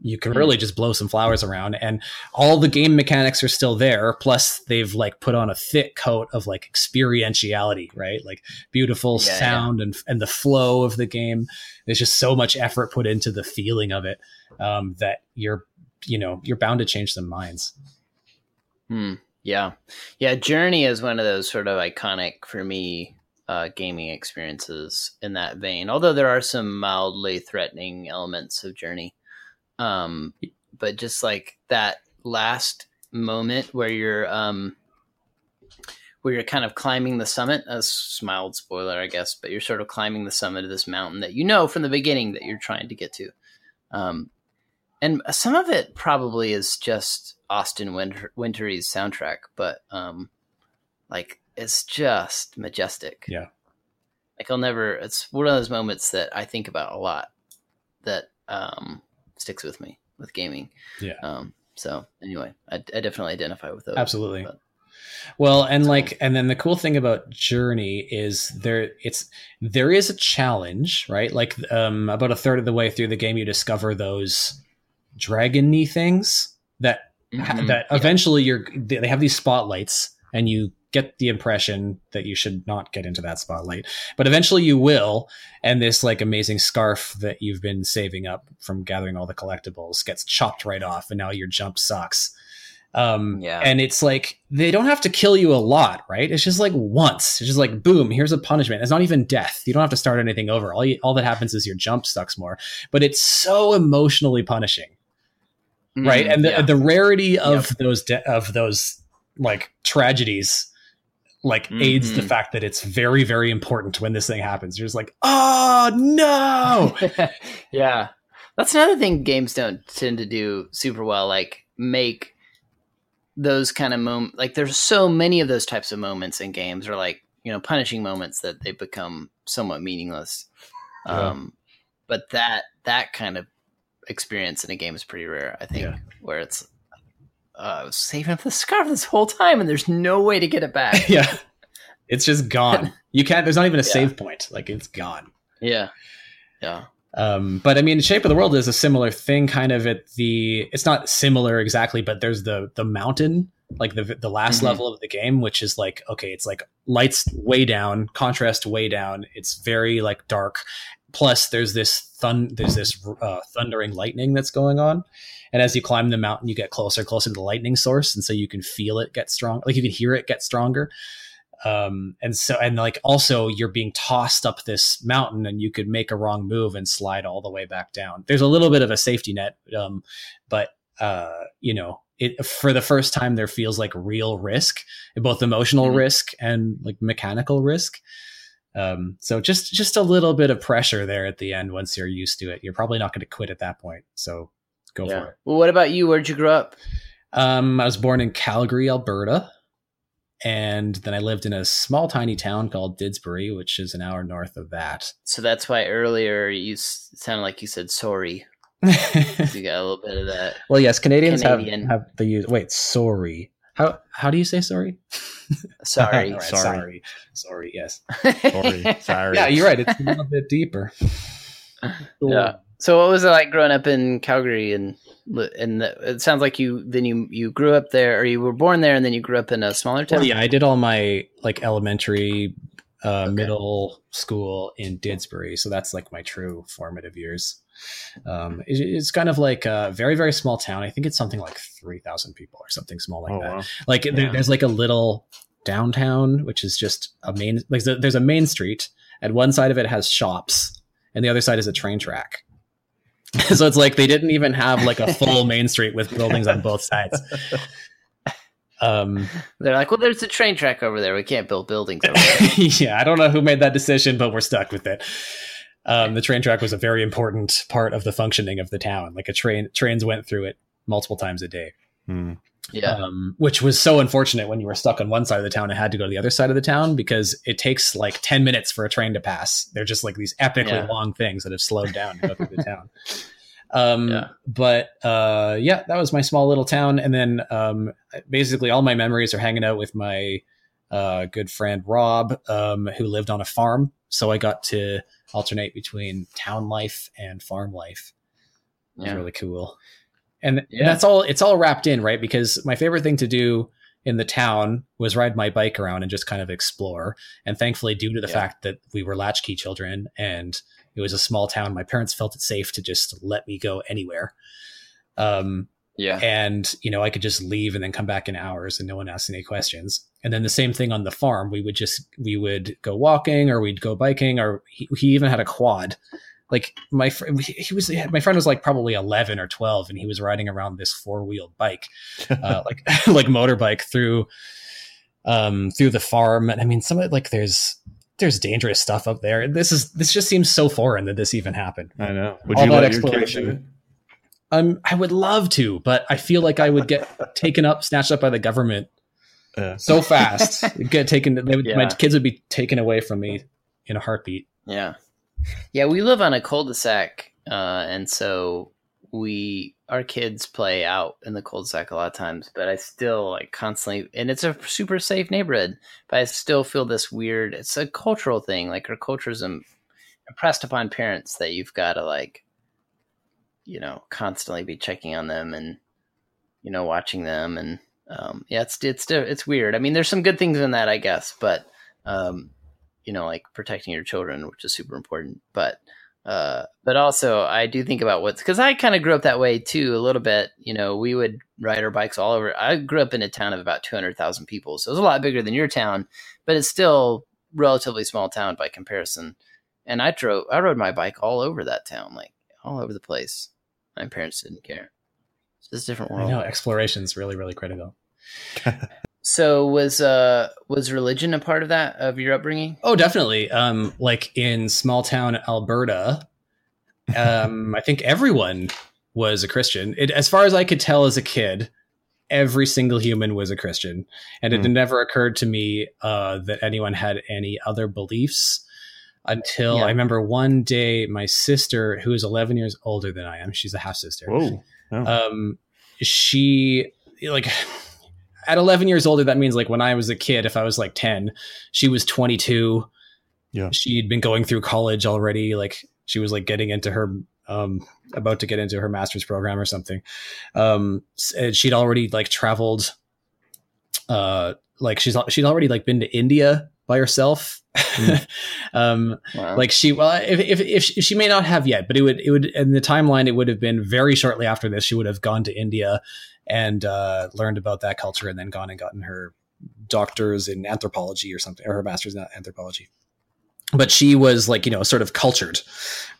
you can really just blow some flowers around and all the game mechanics are still there plus they've like put on a thick coat of like experientiality right like beautiful Yeah, yeah. sound and and the flow of the game there's just so much effort put into the feeling of it um, that you're you know you're bound to change some minds Hmm. Yeah. Yeah. Journey is one of those sort of iconic for me uh, gaming experiences in that vein. Although there are some mildly threatening elements of Journey, um, but just like that last moment where you're um, where you're kind of climbing the summit, a mild spoiler, I guess, but you're sort of climbing the summit of this mountain that you know from the beginning that you're trying to get to. Um, and some of it probably is just Austin Winter Wintory's soundtrack, but um, like it's just majestic. Yeah. like I'll never. It's one of those moments that I think about a lot. That um, sticks with me with gaming. Yeah. Um. So anyway, I, I definitely identify with those. Absolutely. But- Well, and So- like, and then the cool thing about Journey is there, it's there is a challenge, right? Like, um, about a third of the way through the game, you discover those dragon-y things that ha- Mhm. that Yeah. eventually you're. They they have these spotlights, and you get the impression that you should not get into that spotlight, but eventually you will. And this like amazing scarf that you've been saving up from gathering all the collectibles gets chopped right off, and now your jump sucks. Um, Yeah. and it's like they don't have to kill you a lot, right? It's just like once. It's just like boom, here's a punishment. It's not even death. You don't have to start anything over. All you, all that happens is your jump sucks more. But it's so emotionally punishing, right? Mhm, And the yeah. the rarity of those de- of those like tragedies like aids the Mhm. fact that it's very very important when this thing happens. You're just like, oh no, [LAUGHS] yeah. That's another thing games don't tend to do super well. Like make those kind of moments. Like there's so many of those types of moments in games, or like you know punishing moments that they become somewhat meaningless. Yeah. Um, but that that kind of experience in a game is pretty rare. I think Yeah. where it's. Uh, I was saving up the scarf this whole time, and there's no way to get it back. [LAUGHS] yeah, it's just gone. [LAUGHS] You can't. There's not even a Yeah. save point. Like it's gone. yeah, yeah. Um, but I mean, the Shape of the World is a similar thing, kind of at the. It's not similar exactly, but there's the the mountain, like the the last Mhm. level of the game, which is like okay, it's like lights way down, contrast way down. It's very like dark. Plus, there's this thun there's this uh, thundering lightning that's going on, and as you climb the mountain, you get closer, closer to the lightning source, and so you can feel it get strong. Like you can hear it get stronger um and so and like also you're being tossed up this mountain and you could make a wrong move and slide all the way back down there's a little bit of a safety net um but uh you know it for the first time there feels like real risk both emotional Mhm. risk and like mechanical risk um so just just a little bit of pressure there at the end once you're used to it you're probably not going to quit at that point so go yeah. for it Well, what about you? Where'd you grow up? um, I was born in Calgary, Alberta, and then I lived in a small, tiny town called Didsbury, which is an hour north of that. So that's why earlier you s- sounded like you said sorry. [LAUGHS] You got a little bit of that. well, yes, Canadians Canadian. have have the use. Wait, sorry. How how do you say sorry? [LAUGHS] [LAUGHS] Sorry. All right, Sorry. sorry, sorry. Yes. Sorry, [LAUGHS] sorry. Yeah, you're right. It's a little bit deeper. [LAUGHS] Yeah. So what was it like growing up in Calgary and and the, it sounds like you then you you grew up there or you were born there and then you grew up in a smaller town. Well, yeah, I did all my like elementary, uh, Okay. middle school in Didsbury, so that's like my true formative years. Um, it- it's kind of like a very very small town. I think it's something like three thousand people or something small like oh, that. wow. Like there, there's like a little downtown, which is just a main like there- there's a main street, and one side of it has shops, and the other side is a train track. [LAUGHS] so it's like they didn't even have like a full [LAUGHS] main street with buildings on both sides. Um, [LAUGHS] They're like, well, there's a train track over there. We can't build buildings over there. [LAUGHS] yeah, I don't know who made that decision, but we're stuck with it. Um, the train track was a very important part of the functioning of the town. Like a train, trains went through it multiple times a day, Hmm. yeah. um, which was so unfortunate when you were stuck on one side of the town and had to go to the other side of the town because it takes like ten minutes for a train to pass. They're just like these epically Yeah. long things that have slowed down to go through the town. [LAUGHS] Um, Yeah. But uh, yeah, that was my small little town. And then um, basically all my memories are hanging out with my uh, good friend Rob, um, who lived on a farm. So I got to alternate between town life and farm life. It was Yeah. really cool. And, and that's all, it's all wrapped in, right? Because my favorite thing to do in the town was ride my bike around and just kind of explore. And thankfully, due to the Yeah. fact that we were latchkey children and it was a small town, my parents felt it safe to just let me go anywhere. Um, Yeah. and you know, I could just leave and then come back in hours and no one asked any questions. And then the same thing on the farm. We would just we would go walking or we'd go biking or he, he even had a quad. Like my fr- he was my friend was like probably 11 or 12 and he was riding around this four-wheeled bike [LAUGHS] uh, like [LAUGHS] like motorbike through um through the farm and i mean some of it like there's there's dangerous stuff up there this is this just seems so foreign that this even happened I know. Would All you that let your kids do exploration. um i would love to but i feel like i would get taken up snatched up by the government Yeah. so fast [LAUGHS] get taken they would, my kids would be taken away from me in a heartbeat Yeah. Yeah, we live on a cul-de-sac, uh, and so we our kids play out in the cul-de-sac a lot of times, but I still like constantly and it's a super safe neighborhood, but I still feel this weird it's a cultural thing. Like our culture's im- impressed upon parents that you've gotta like you know, constantly be checking on them and you know, watching them and um yeah, it's it's it's weird. I mean, there's some good things in that, I guess, but um you know like protecting your children which is super important but uh but also i do think about what's because i kind of grew up that way too a little bit you know we would ride our bikes all over i grew up in a town of about 200000 people so it's a lot bigger than your town but it's still relatively small town by comparison. And i drove i rode my bike all over that town like all over the place. My parents didn't care. It's just a different i world know exploration is really really critical [LAUGHS] so was uh was religion a part of that of your upbringing Oh, definitely. Um, like in small town Alberta, um, [LAUGHS] I think everyone was a Christian. It, as far as I could tell as a kid, every single human was a Christian, and it Hmm. never occurred to me uh, that anyone had any other beliefs until Yeah. I remember one day my sister, who is 11 years older than I am, she's a half sister Whoa. Oh. um she like at 11 years older that means like when i was a kid if i was like 10 she was 22 Yeah. she'd been going through college already like she was like getting into her um about to get into her master's program or something um she'd already like traveled uh like she's she'd already like been to india by herself. [LAUGHS] Um wow. like she well if, if, if she, she may not have yet but it would it would in the timeline it would have been very shortly after this she would have gone to india and uh, learned about that culture and then gone and gotten her doctors in anthropology or something or her master's in anthropology. But she was like you know sort of cultured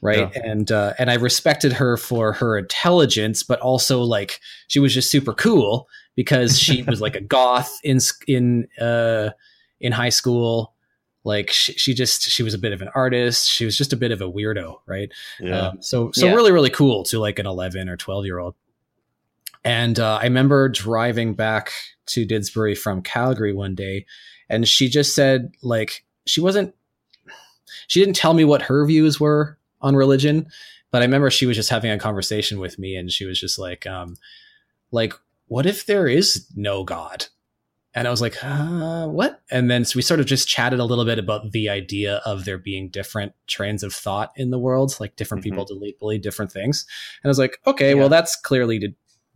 right? And uh, and i respected her for her intelligence but also like she was just super cool because she [LAUGHS] was like a goth in in uh in high school like she, she just she was a bit of an artist she was just a bit of a weirdo right yeah. um, so so Yeah. really really cool to like an 11 or 12 year old and uh, i remember driving back to didsbury from calgary one day and she just said like she wasn't she didn't tell me what her views were on religion but i remember she was just having a conversation with me and she was just like um like what if there is no god and i was like uh, what and then so we sort of just chatted a little bit about the idea of there being different trains of thought in the world like different people believe, believe different things and i was like okay Yeah. well that's clearly did-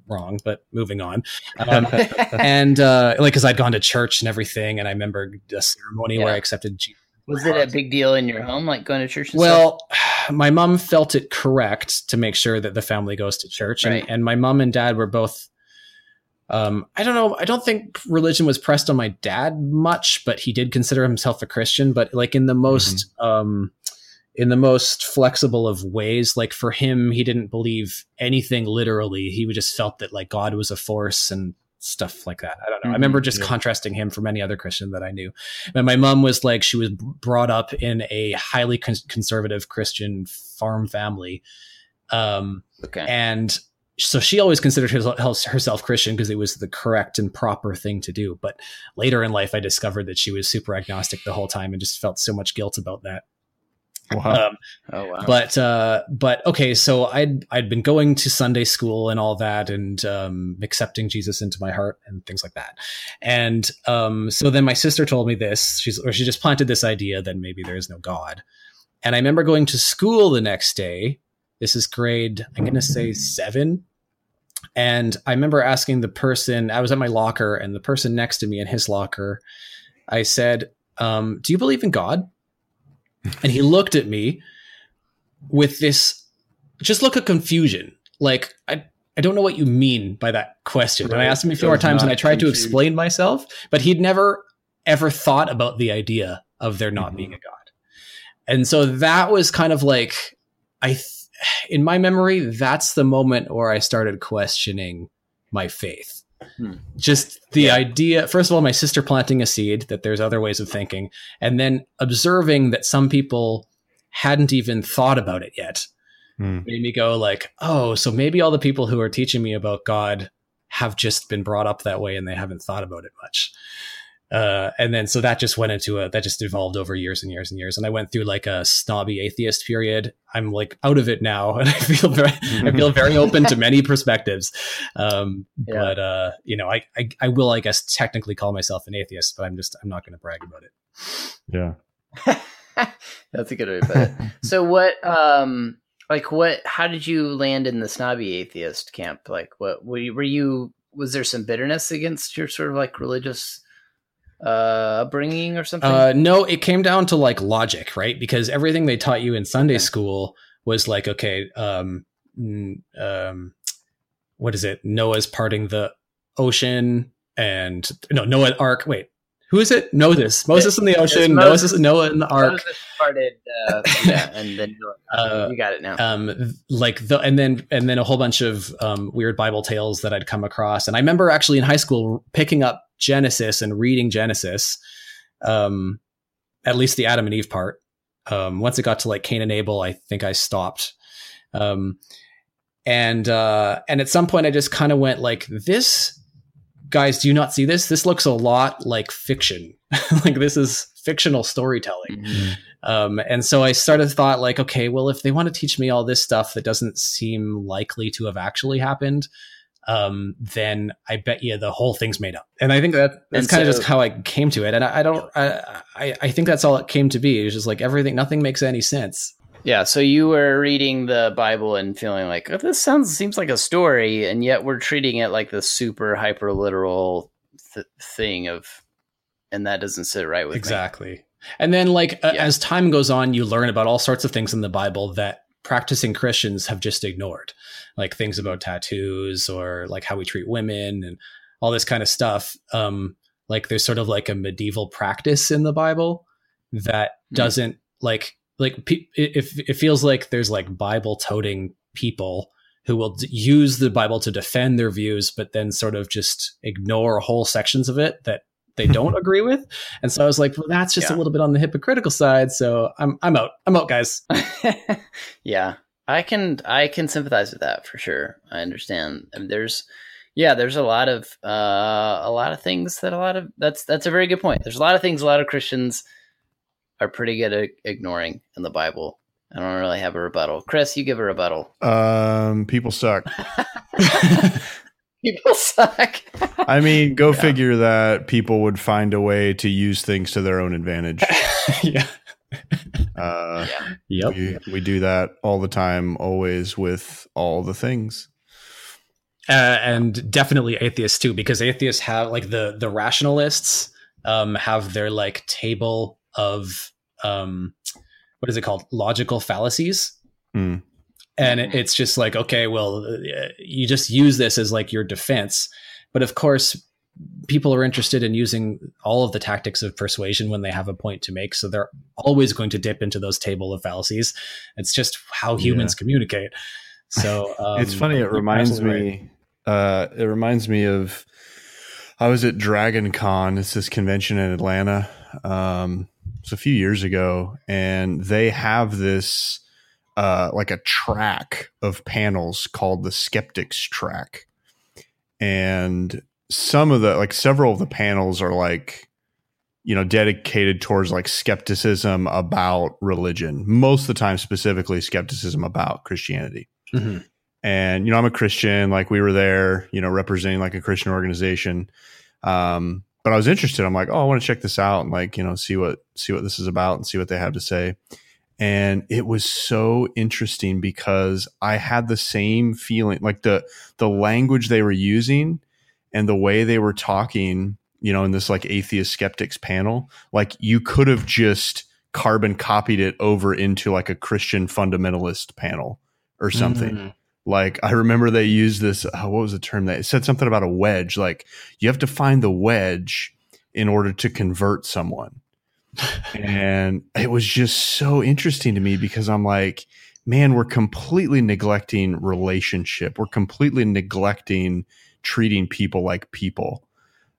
wrong but moving on um, [LAUGHS] and uh like because i'd gone to church and everything and i remember the ceremony where i accepted jesus Was it a big deal in your home, like going to church? And well, [SIGHS] my mom felt it correct to make sure that the family goes to church, Right. and, and my mom and dad were both. Um, I don't know. I don't think religion was pressed on my dad much, but he did consider himself a Christian. But like in the most, um, in the most flexible of ways. Like for him, he didn't believe anything literally. He would just felt that like God was a force and stuff like that. I don't know. I Mhm, remember just yeah. contrasting him from any other Christian that I knew. And my mom was like, she was brought up in a highly cons- conservative Christian farm family. Um, Okay. and so she always considered herself, herself Christian because it was the correct and proper thing to do. But later in life, I discovered that she was super agnostic the whole time and just felt so much guilt about that. Wow. Um, Oh wow. but uh but okay so i'd i'd been going to sunday school and all that and um accepting jesus into my heart and things like that and um so then my sister told me this she's or she just planted this idea that maybe there is no god and i remember going to school the next day this is grade i'm gonna say seven and i remember asking the person i was at my locker and the person next to me in his locker i said um do you believe in god and he looked at me with this just look of confusion. Like I I don't know what you mean by that question. And I asked him a few more times and I tried to explain myself, but he'd never ever thought about the idea of there not Mhm. being a god. And so that was kind of like I th- [SIGHS] in my memory that's the moment where I started questioning my faith. Hmm. Just the Yeah. idea first of all my sister planting a seed that there's other ways of thinking and then observing that some people hadn't even thought about it yet Hmm. made me go like oh so maybe all the people who are teaching me about god have just been brought up that way and they haven't thought about it much uh, and then so that just went into a that just evolved over years and years and years and i went through like a snobby atheist period i'm like out of it now [LAUGHS] and i feel very i feel [LAUGHS] very open to many perspectives um, Yeah. but uh, you know I, I i will i guess technically call myself an atheist but i'm just i'm not going to brag about it Yeah. [LAUGHS] That's a good way to put it. So what um like what how did you land in the snobby atheist camp? Like what were you, were you was there some bitterness against your sort of like religious uh upbringing or something? Uh, no, it came down to like logic, right? Because everything they taught you in Sunday Okay. school was like, okay, um, um, what is it? Noah's parting the ocean, and no, Noah Ark. Wait, who is it? Moses. Moses in the ocean. Moses. Moses, Noah in the ark. Moses parted uh, yeah, and then [LAUGHS] Uh, you got it now. um like the and then and then a whole bunch of um weird bible tales that i'd come across and i remember actually in high school picking up genesis and reading genesis um at least the adam and eve part um once it got to like cain and abel i think i stopped um and uh and at some point i just kind of went like this guys do you not see this this looks a lot like fiction [LAUGHS] like this is fictional storytelling Mhm. um, and so I started thought like, okay, well, if they want to teach me all this stuff that doesn't seem likely to have actually happened, um, then I bet you the whole thing's made up. And I think that that's kind of so- just how I came to it. And I, I don't, I, I, I think that's all it came to be. It was just like everything, nothing makes any sense. Yeah, so you were reading the Bible and feeling like oh, this sounds seems like a story, and yet we're treating it like the super hyper literal th- thing of, and that doesn't sit right with me. exactly. And then like uh, as time goes on, you learn about all sorts of things in the Bible that practicing Christians have just ignored, like things about tattoos or like how we treat women and all this kind of stuff. Um, like there's sort of like a medieval practice in the Bible that Mhm. doesn't like like pe- it, it it feels like there's like Bible toting people who will d- use the Bible to defend their views, but then sort of just ignore whole sections of it that they [LAUGHS] don't agree with. And so I was like, well, that's just a little bit on the hypocritical side. So I'm I'm out. I'm out, guys. [LAUGHS] yeah, I can I can sympathize with that for sure. I understand. And there's yeah, there's a lot of uh, a lot of things that a lot of that's that's a very good point. There's a lot of things a lot of Christians are pretty good at ignoring in the Bible. I don't really have a rebuttal. Chris, you give a rebuttal. Um, people suck. [LAUGHS] [LAUGHS] People suck. I mean, go Yeah. figure that people would find a way to use things to their own advantage. [LAUGHS] yeah. Uh, yeah. Yep. we, we do that all the time, always with all the things. uh, and definitely atheists too, because atheists have like the the rationalists um, have their like table of um, what is it called logical fallacies, Hmm. and it, it's just like okay, well, uh, you just use this as like your defense, but of course. People are interested in using all of the tactics of persuasion when they have a point to make, so they're always going to dip into those table of fallacies. It's just how humans communicate. So [LAUGHS] um, it's funny. It reminds me. Uh, it reminds me of. I was at Dragon Con. It's this convention in Atlanta. Um, it's a few years ago, and they have this uh, like a track of panels called the Skeptics Track, and some of the like several of the panels are like you know, dedicated towards like skepticism about religion, most of the time, specifically skepticism about Christianity. Mhm. And, you know, I'm a Christian, like we were there, you know, representing like a Christian organization. Um, but I was interested. I'm like, oh, I want to check this out and like, you know, see what, see what this is about and see what they have to say. And it was so interesting because I had the same feeling, like the, the language they were using and the way they were talking you know, in this like atheist skeptics panel, like you could have just carbon copied it over into like a Christian fundamentalist panel or something. Mhm. Like I remember they used this. Uh, what was the term that it said something about a wedge? Like you have to find the wedge in order to convert someone. and it was just so interesting to me because I'm like, man, we're completely neglecting relationship. We're completely neglecting treating people like people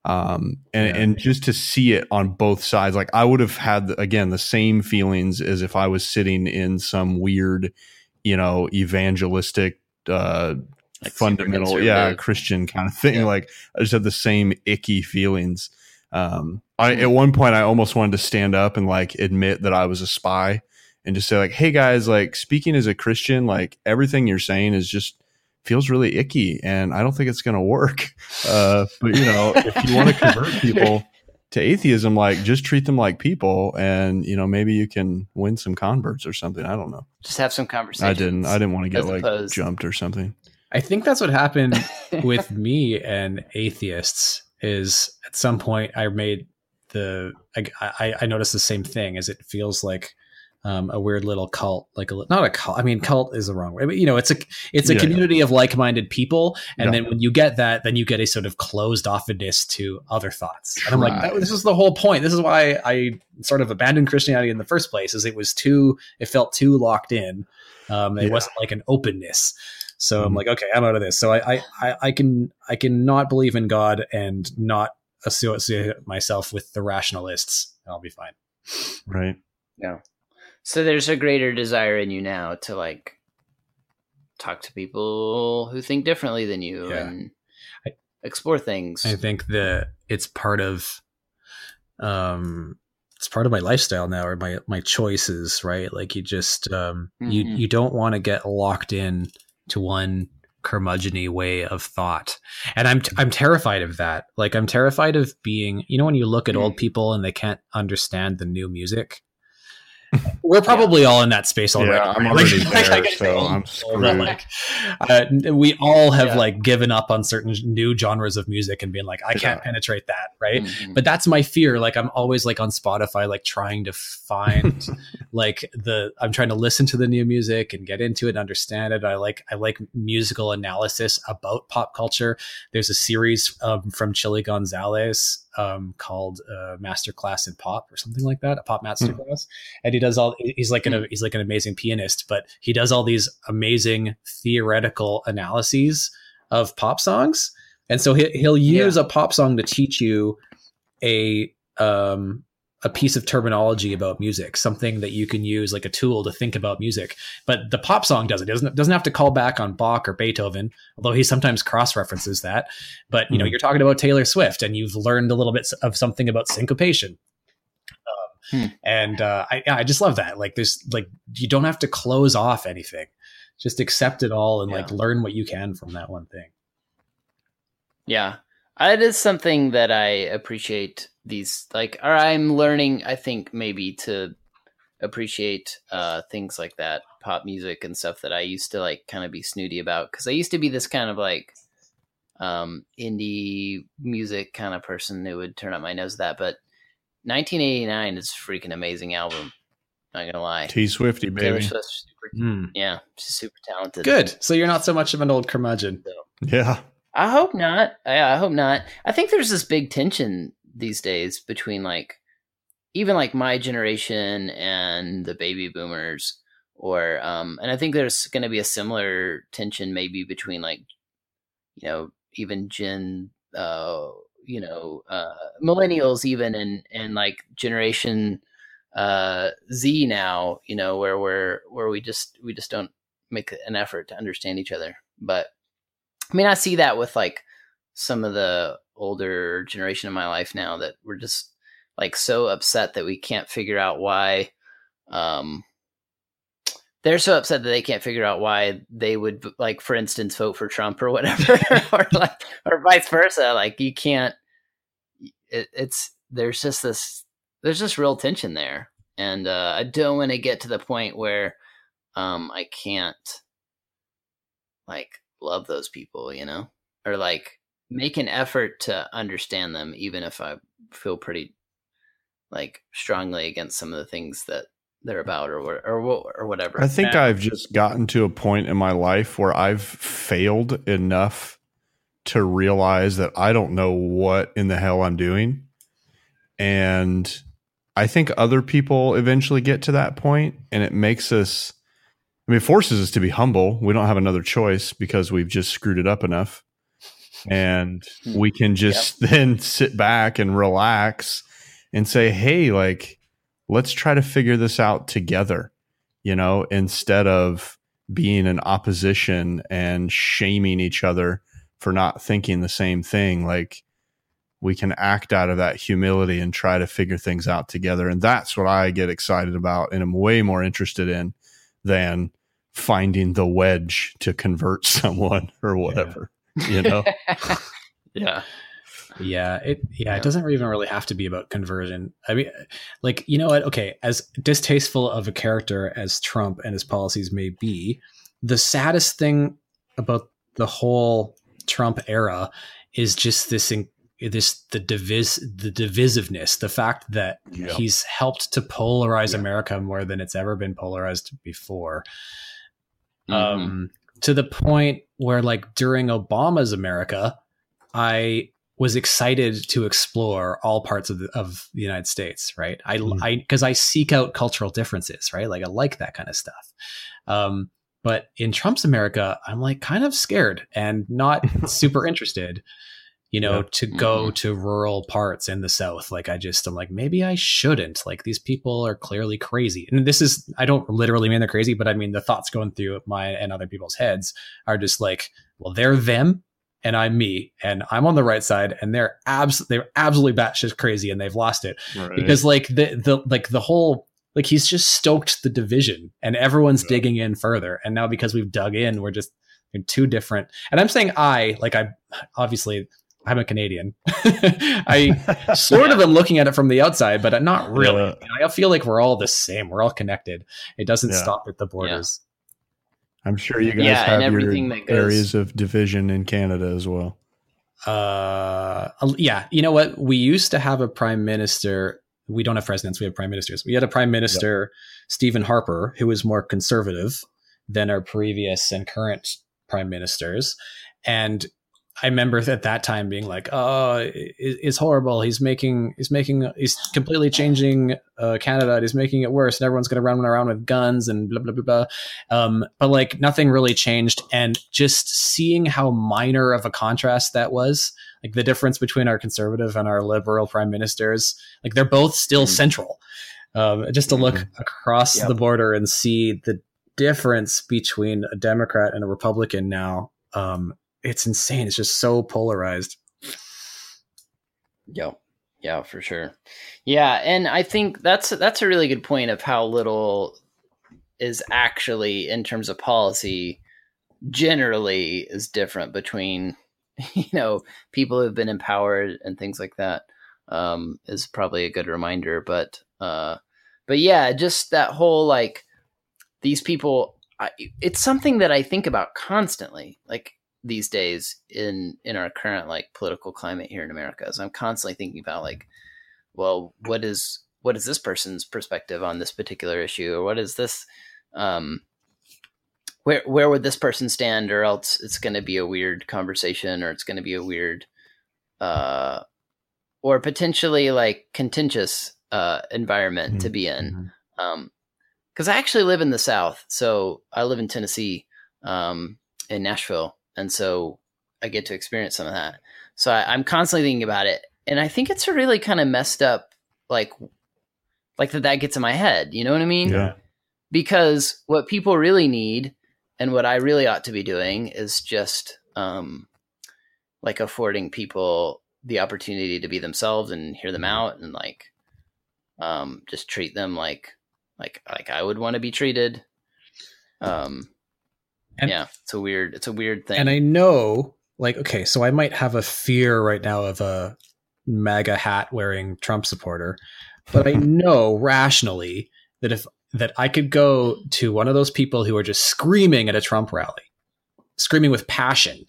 um and Yeah. and just to see it on both sides like i would have had again the same feelings as if i was sitting in some weird you know evangelistic uh Like fundamental yeah christian kind of thing. Yeah. like i just had the same icky feelings. Um i at one point i almost wanted to stand up and like admit that i was a spy and just say like hey guys like speaking as a christian like everything you're saying is just feels really icky and i don't think it's going to work. [LAUGHS] Uh but you know if you want to convert [LAUGHS] people to atheism like just treat them like people and you know maybe you can win some converts or something. I don't know. Just have some conversation i didn't i didn't want to get like opposed- jumped or something. I think that's what happened [LAUGHS] with me and atheists is at some point I made the I, I, I noticed the same thing as it feels like um, a weird little cult like a not a cult I mean cult is the wrong way but you know it's a it's a Yeah. community of like-minded people and Yeah. then when you get that then you get a sort of closed offness to other thoughts and I'm like that, this is the whole point this is why I sort of abandoned Christianity in the first place is it was too it felt too locked in um, it Yeah. wasn't like an openness so I'm Mhm. like, okay, I'm out of this. So I, I, I, I can, I can not believe in God and not associate myself with the rationalists. I'll be fine. right So there's a greater desire in you now to like talk to people who think differently than you Yeah. and explore things. I think that it's part of, um, it's part of my lifestyle now or my, my choices, right? Like you just, um, you, Mhm. you don't want to get locked in to one curmudgeony way of thought. And I'm, I'm terrified of that. Like I'm terrified of being, you know, when you look at old people and they can't understand the new music, we're probably all in that space already. Yeah, I'm [LAUGHS] right? already Like, there, I get so I'm screwed. like, uh, we all have Yeah. like given up on certain new genres of music and being like, I can't Yeah. penetrate that, right? Mhm. But that's my fear. Like I'm always like on Spotify, like trying to find [LAUGHS] like the I'm trying to listen to the new music and get into it and understand it. I like I like musical analysis about pop culture. There's a series um, from Chilly Gonzales um, called uh, Masterclass in Pop or something like that, a pop masterclass. And he does all he's like an he's like an amazing pianist, but he does all these amazing theoretical analyses of pop songs. And so he, he'll use a pop song to teach you a um a piece of terminology about music, something that you can use like a tool to think about music. But the pop song doesn't. It doesn't doesn't have to call back on Bach or Beethoven, although he sometimes cross references that. But you know, Mhm. you're talking about Taylor Swift, and you've learned a little bit of something about syncopation. Um, Hmm. And uh, I, I just love that. Like, there's like you don't have to close off anything; just accept it all and like learn what you can from that one thing. Yeah. It is something that I appreciate these like or I'm learning I think maybe to appreciate uh things like that, pop music and stuff that I used to like kind of be snooty about cuz I used to be this kind of like um indie music kind of person who would turn up my nose at that, but 1989 is a freaking amazing album. Not going to lie. t swifty Taylor baby Swift's super Hmm. yeah, she's super talented. Good. So you're not so much of an old curmudgeon. yeah I hope not. I, I hope not. I think there's this big tension these days between like even like my generation and the baby boomers or um and I think there's going to be a similar tension maybe between like you know even gen uh you know uh millennials even and and like generation uh Z now, you know, where we're where we just we just don't make an effort to understand each other. But I mean, I see that with like some of the older generation in my life now that we're just like so upset that we can't figure out why um they're so upset that they can't figure out why they would like for instance vote for Trump or whatever [LAUGHS] or like or vice versa like you can't it, it's there's just this there's just real tension there. And uh I don't want to get to the point where um I can't like love those people you know? Or like make an effort to understand them even if I feel pretty like strongly against some of the things that they're about or or or whatever. I think Yeah. I've just gotten to a point in my life where I've failed enough to realize that I don't know what in the hell I'm doing. And I think other people eventually get to that point and it makes us I mean it forces us to be humble. We don't have another choice because we've just screwed it up enough. And Hmm. we can just [LAUGHS] then sit back and relax and say, "Hey, like let's try to figure this out together." You know, instead of being in opposition and shaming each other for not thinking the same thing, like we can act out of that humility and try to figure things out together. And that's what I get excited about and i'm way more interested in than finding the wedge to convert [LAUGHS] someone or whatever. You know? [LAUGHS] yeah. Yeah, it yeah, Yeah. it doesn't even really have to be about conversion. I mean, like you know what? Okay, as distasteful of a character as Trump and his policies may be, the saddest thing about the whole Trump era is just this in, this the divis the divisiveness, the fact that Yeah. he's helped to polarize Yeah. America more than it's ever been polarized before Mhm. um, to the point where like during obama's america i was excited to explore all parts of the, of the united states right? I Mm. i because i seek out cultural differences right? Like i like that kind of stuff. Um, but in trump's america i'm like kind of scared and not [LAUGHS] super interested you know Yeah. to go mm-hmm. to rural parts in the south like i just i'm like maybe i shouldn't like these people are clearly crazy and this is i don't literally mean they're crazy but i mean the thoughts going through my and other people's heads are just like well they're them and i'm me and i'm on the right side and they're abs they're absolutely batshit crazy and they've lost it Right. because like the the like the whole like he's just stoked the division and everyone's Yeah. digging in further and now because we've dug in we're just in two different and i'm saying i like i obviously i'm a canadian. [LAUGHS] I [LAUGHS] sort of am looking at it from the outside but not really Yeah. You know, i feel like we're all the same. We're all connected. It doesn't Yeah. stop at the borders. I'm sure you guys Yeah, have everything your that goes- areas of division in Canada as well. uh yeah. You know what? We used to have a prime minister. We don't have presidents. We have prime ministers. We had a prime minister stephen harper who was more conservative than our previous and current prime ministers. And i remember at that time being like oh it, it's horrible he's making he's making he's completely changing uh, canada he's making it worse and everyone's going to run around with guns and blah blah blah blah um, but like nothing really changed and just seeing how minor of a contrast that was like the difference between our conservative and our liberal prime ministers like they're both still Mm. central um, just to look Mhm. across Yep. the border and see the difference between a democrat and a republican now um, it's insane it's just so polarized Yeah, yeah, for sure. Yeah, and I think that's that's a really good point of how little is actually in terms of policy generally is different between [LAUGHS] you know people who have been empowered and things like that um, is probably a good reminder. But uh, but yeah, just that whole like these people. I, it's something that I think about constantly. Like these days in in our current like political climate here in America. So I'm constantly thinking about like, well, what is what is this person's perspective on this particular issue, or what is this, um, where where would this person stand, or else it's going to be a weird conversation, or it's going to be a weird, uh, or potentially like contentious uh environment to be in. Um because i actually live in the south so i live in tennessee um in nashville and so i get to experience some of that. So I, i'm constantly thinking about it. And i think it's a really kind of messed up like like that that gets in my head. You know what i mean? Yeah. because what people really need and what i really ought to be doing is just um like affording people the opportunity to be themselves and hear them out and like Um, just treat them like like like I would want to be treated. Um, And- yeah, it's a weird it's a weird thing. And I know, like, okay, so I might have a fear right now of a MAGA hat wearing Trump supporter, but I [LAUGHS] know rationally that if that I could go to one of those people who are just screaming at a Trump rally, screaming with passion,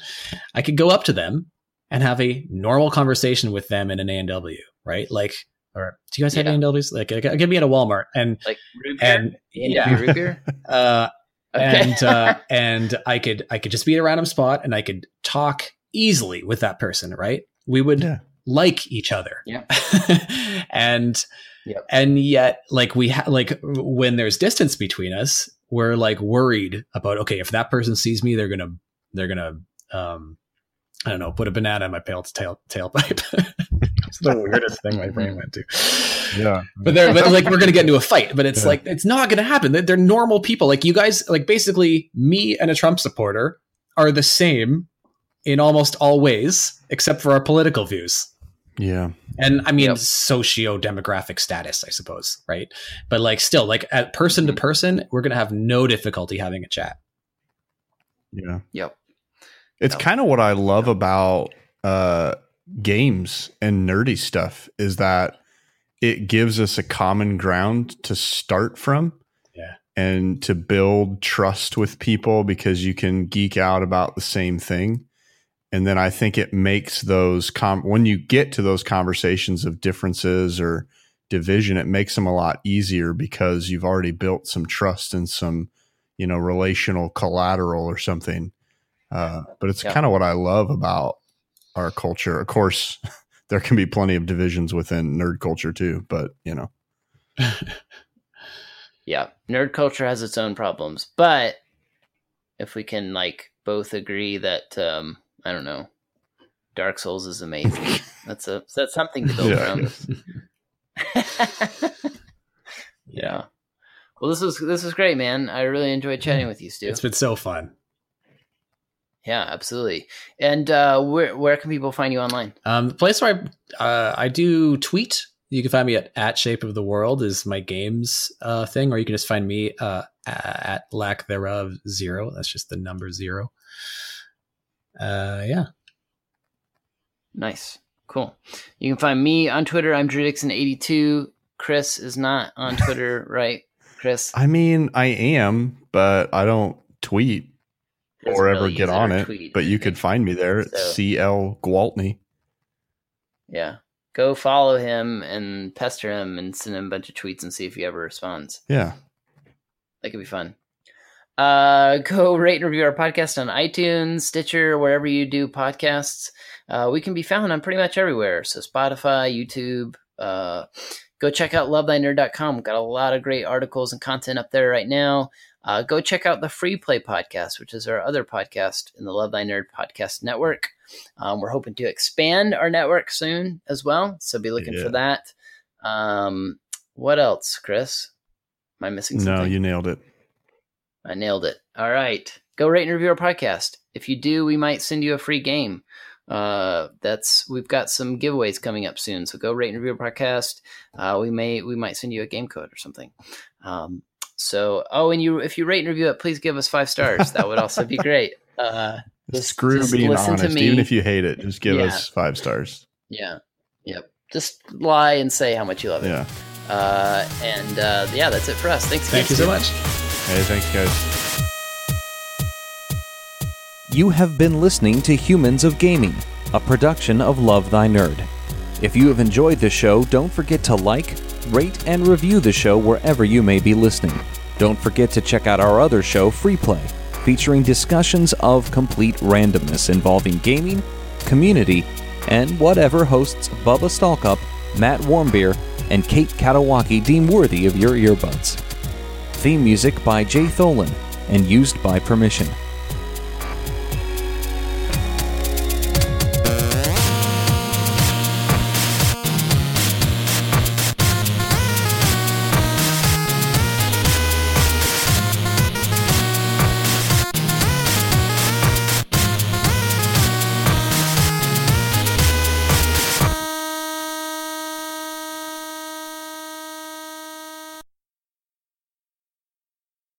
I could go up to them and have a normal conversation with them in an A&W, right? Like, or do you guys have Yeah. A&Ws? Like, I could be at a Walmart and like root beer? and yeah, yeah. root beer. [LAUGHS] uh, Okay. and uh, [LAUGHS] and I could I could just be at a random spot and I could talk easily with that person, right? We would Yeah. like each other, Yeah. [LAUGHS] and Yep. and yet like we ha- like when there's distance between us, we're like worried about okay if that person sees me, they're gonna they're gonna um I don't know put a banana in my tail tail tailpipe. [LAUGHS] it's the weirdest thing my brain went to. Yeah. But they're but like we're gonna get into a fight, but it's Yeah. like it's not gonna happen. They're, they're normal people. Like you guys, like basically me and a Trump supporter are the same in almost all ways, except for our political views. Yeah. And I mean Yep. socio demographic status, I suppose, right? But like still, like at person to Mhm. person, we're gonna have no difficulty having a chat. Yeah. Yep. It's Yep. kind of what I love about uh, games and nerdy stuff is that it gives us a common ground to start from. Yeah. And to build trust with people because you can geek out about the same thing. And then I think it makes those com- when you get to those conversations of differences or division, it makes them a lot easier because you've already built some trust and some, you know, relational collateral or something. Uh, but it's Yeah. kind of what I love about our culture. Of course, [LAUGHS] there can be plenty of divisions within nerd culture too, but you know, [LAUGHS] Yeah, nerd culture has its own problems, but if we can like both agree that um I don't know, Dark Souls is amazing. [LAUGHS] that's a that's something to build Yeah. from. yeah. Well, this was this was great, man. I really enjoyed chatting with you, Stu. It's been so fun. Yeah, absolutely. And uh, where where can people find you online? Um, the place where I uh, I do tweet. You can find me at at Shape of the World is my games uh, thing, or you can just find me uh, at lack thereof zero. That's just the number zero. Uh, yeah, Nice, cool. You can find me on Twitter. I'm DrewDixon82. Chris is not on Twitter, [LAUGHS] right? Chris I mean, I am, but I don't tweet doesn't or ever get on it. tweet But you could find me there So- CL Gwaltney. Yeah. Go follow him and pester him and send him a bunch of tweets and see if he ever responds. Yeah. That could be fun. Uh, go [LAUGHS] rate and review our podcast on iTunes, Stitcher, wherever you do podcasts. Uh, we can be found on pretty much everywhere. So Spotify, YouTube. Uh, go check out lovethynerd.com. We've got a lot of great articles and content up there right now. Uh, go check out the Free Play podcast, which is our other podcast in the Love Thy Nerd podcast network. Um, we're hoping to expand our network soon as well, so be looking Yeah. for that. Um, what else, Chris? Am I missing something? No, you nailed it. I nailed it. All right. Go rate and review our podcast. If you do, we might send you a free game. Uh, that's we've got some giveaways coming up soon. So go rate and review our podcast. Uh, we may we might send you a game code or something. Um, so oh, and you if you rate and review it, please give us five stars. That would also be [LAUGHS] great. Uh, Just- Screw just being listen to honest. me. Even if you hate it, just give Yeah. us five stars. yeah. Yep. Just lie and say how much you love it. Yeah. Uh, and uh, yeah, that's it for us. Thanks. thank you so Stu. much. Hey, thanks, guys. You have been listening to Humans of Gaming, a production of Love Thy Nerd. If you have enjoyed the show, don't forget to like, rate, and review the show wherever you may be listening. Don't forget to check out our other show, Free Play, featuring discussions of complete randomness involving gaming, community, and whatever hosts Bubba Stalkup, Matt Warmbeer, and Kate Katawaki deem worthy of your earbuds. Theme music by Jay Tholen and used by permission.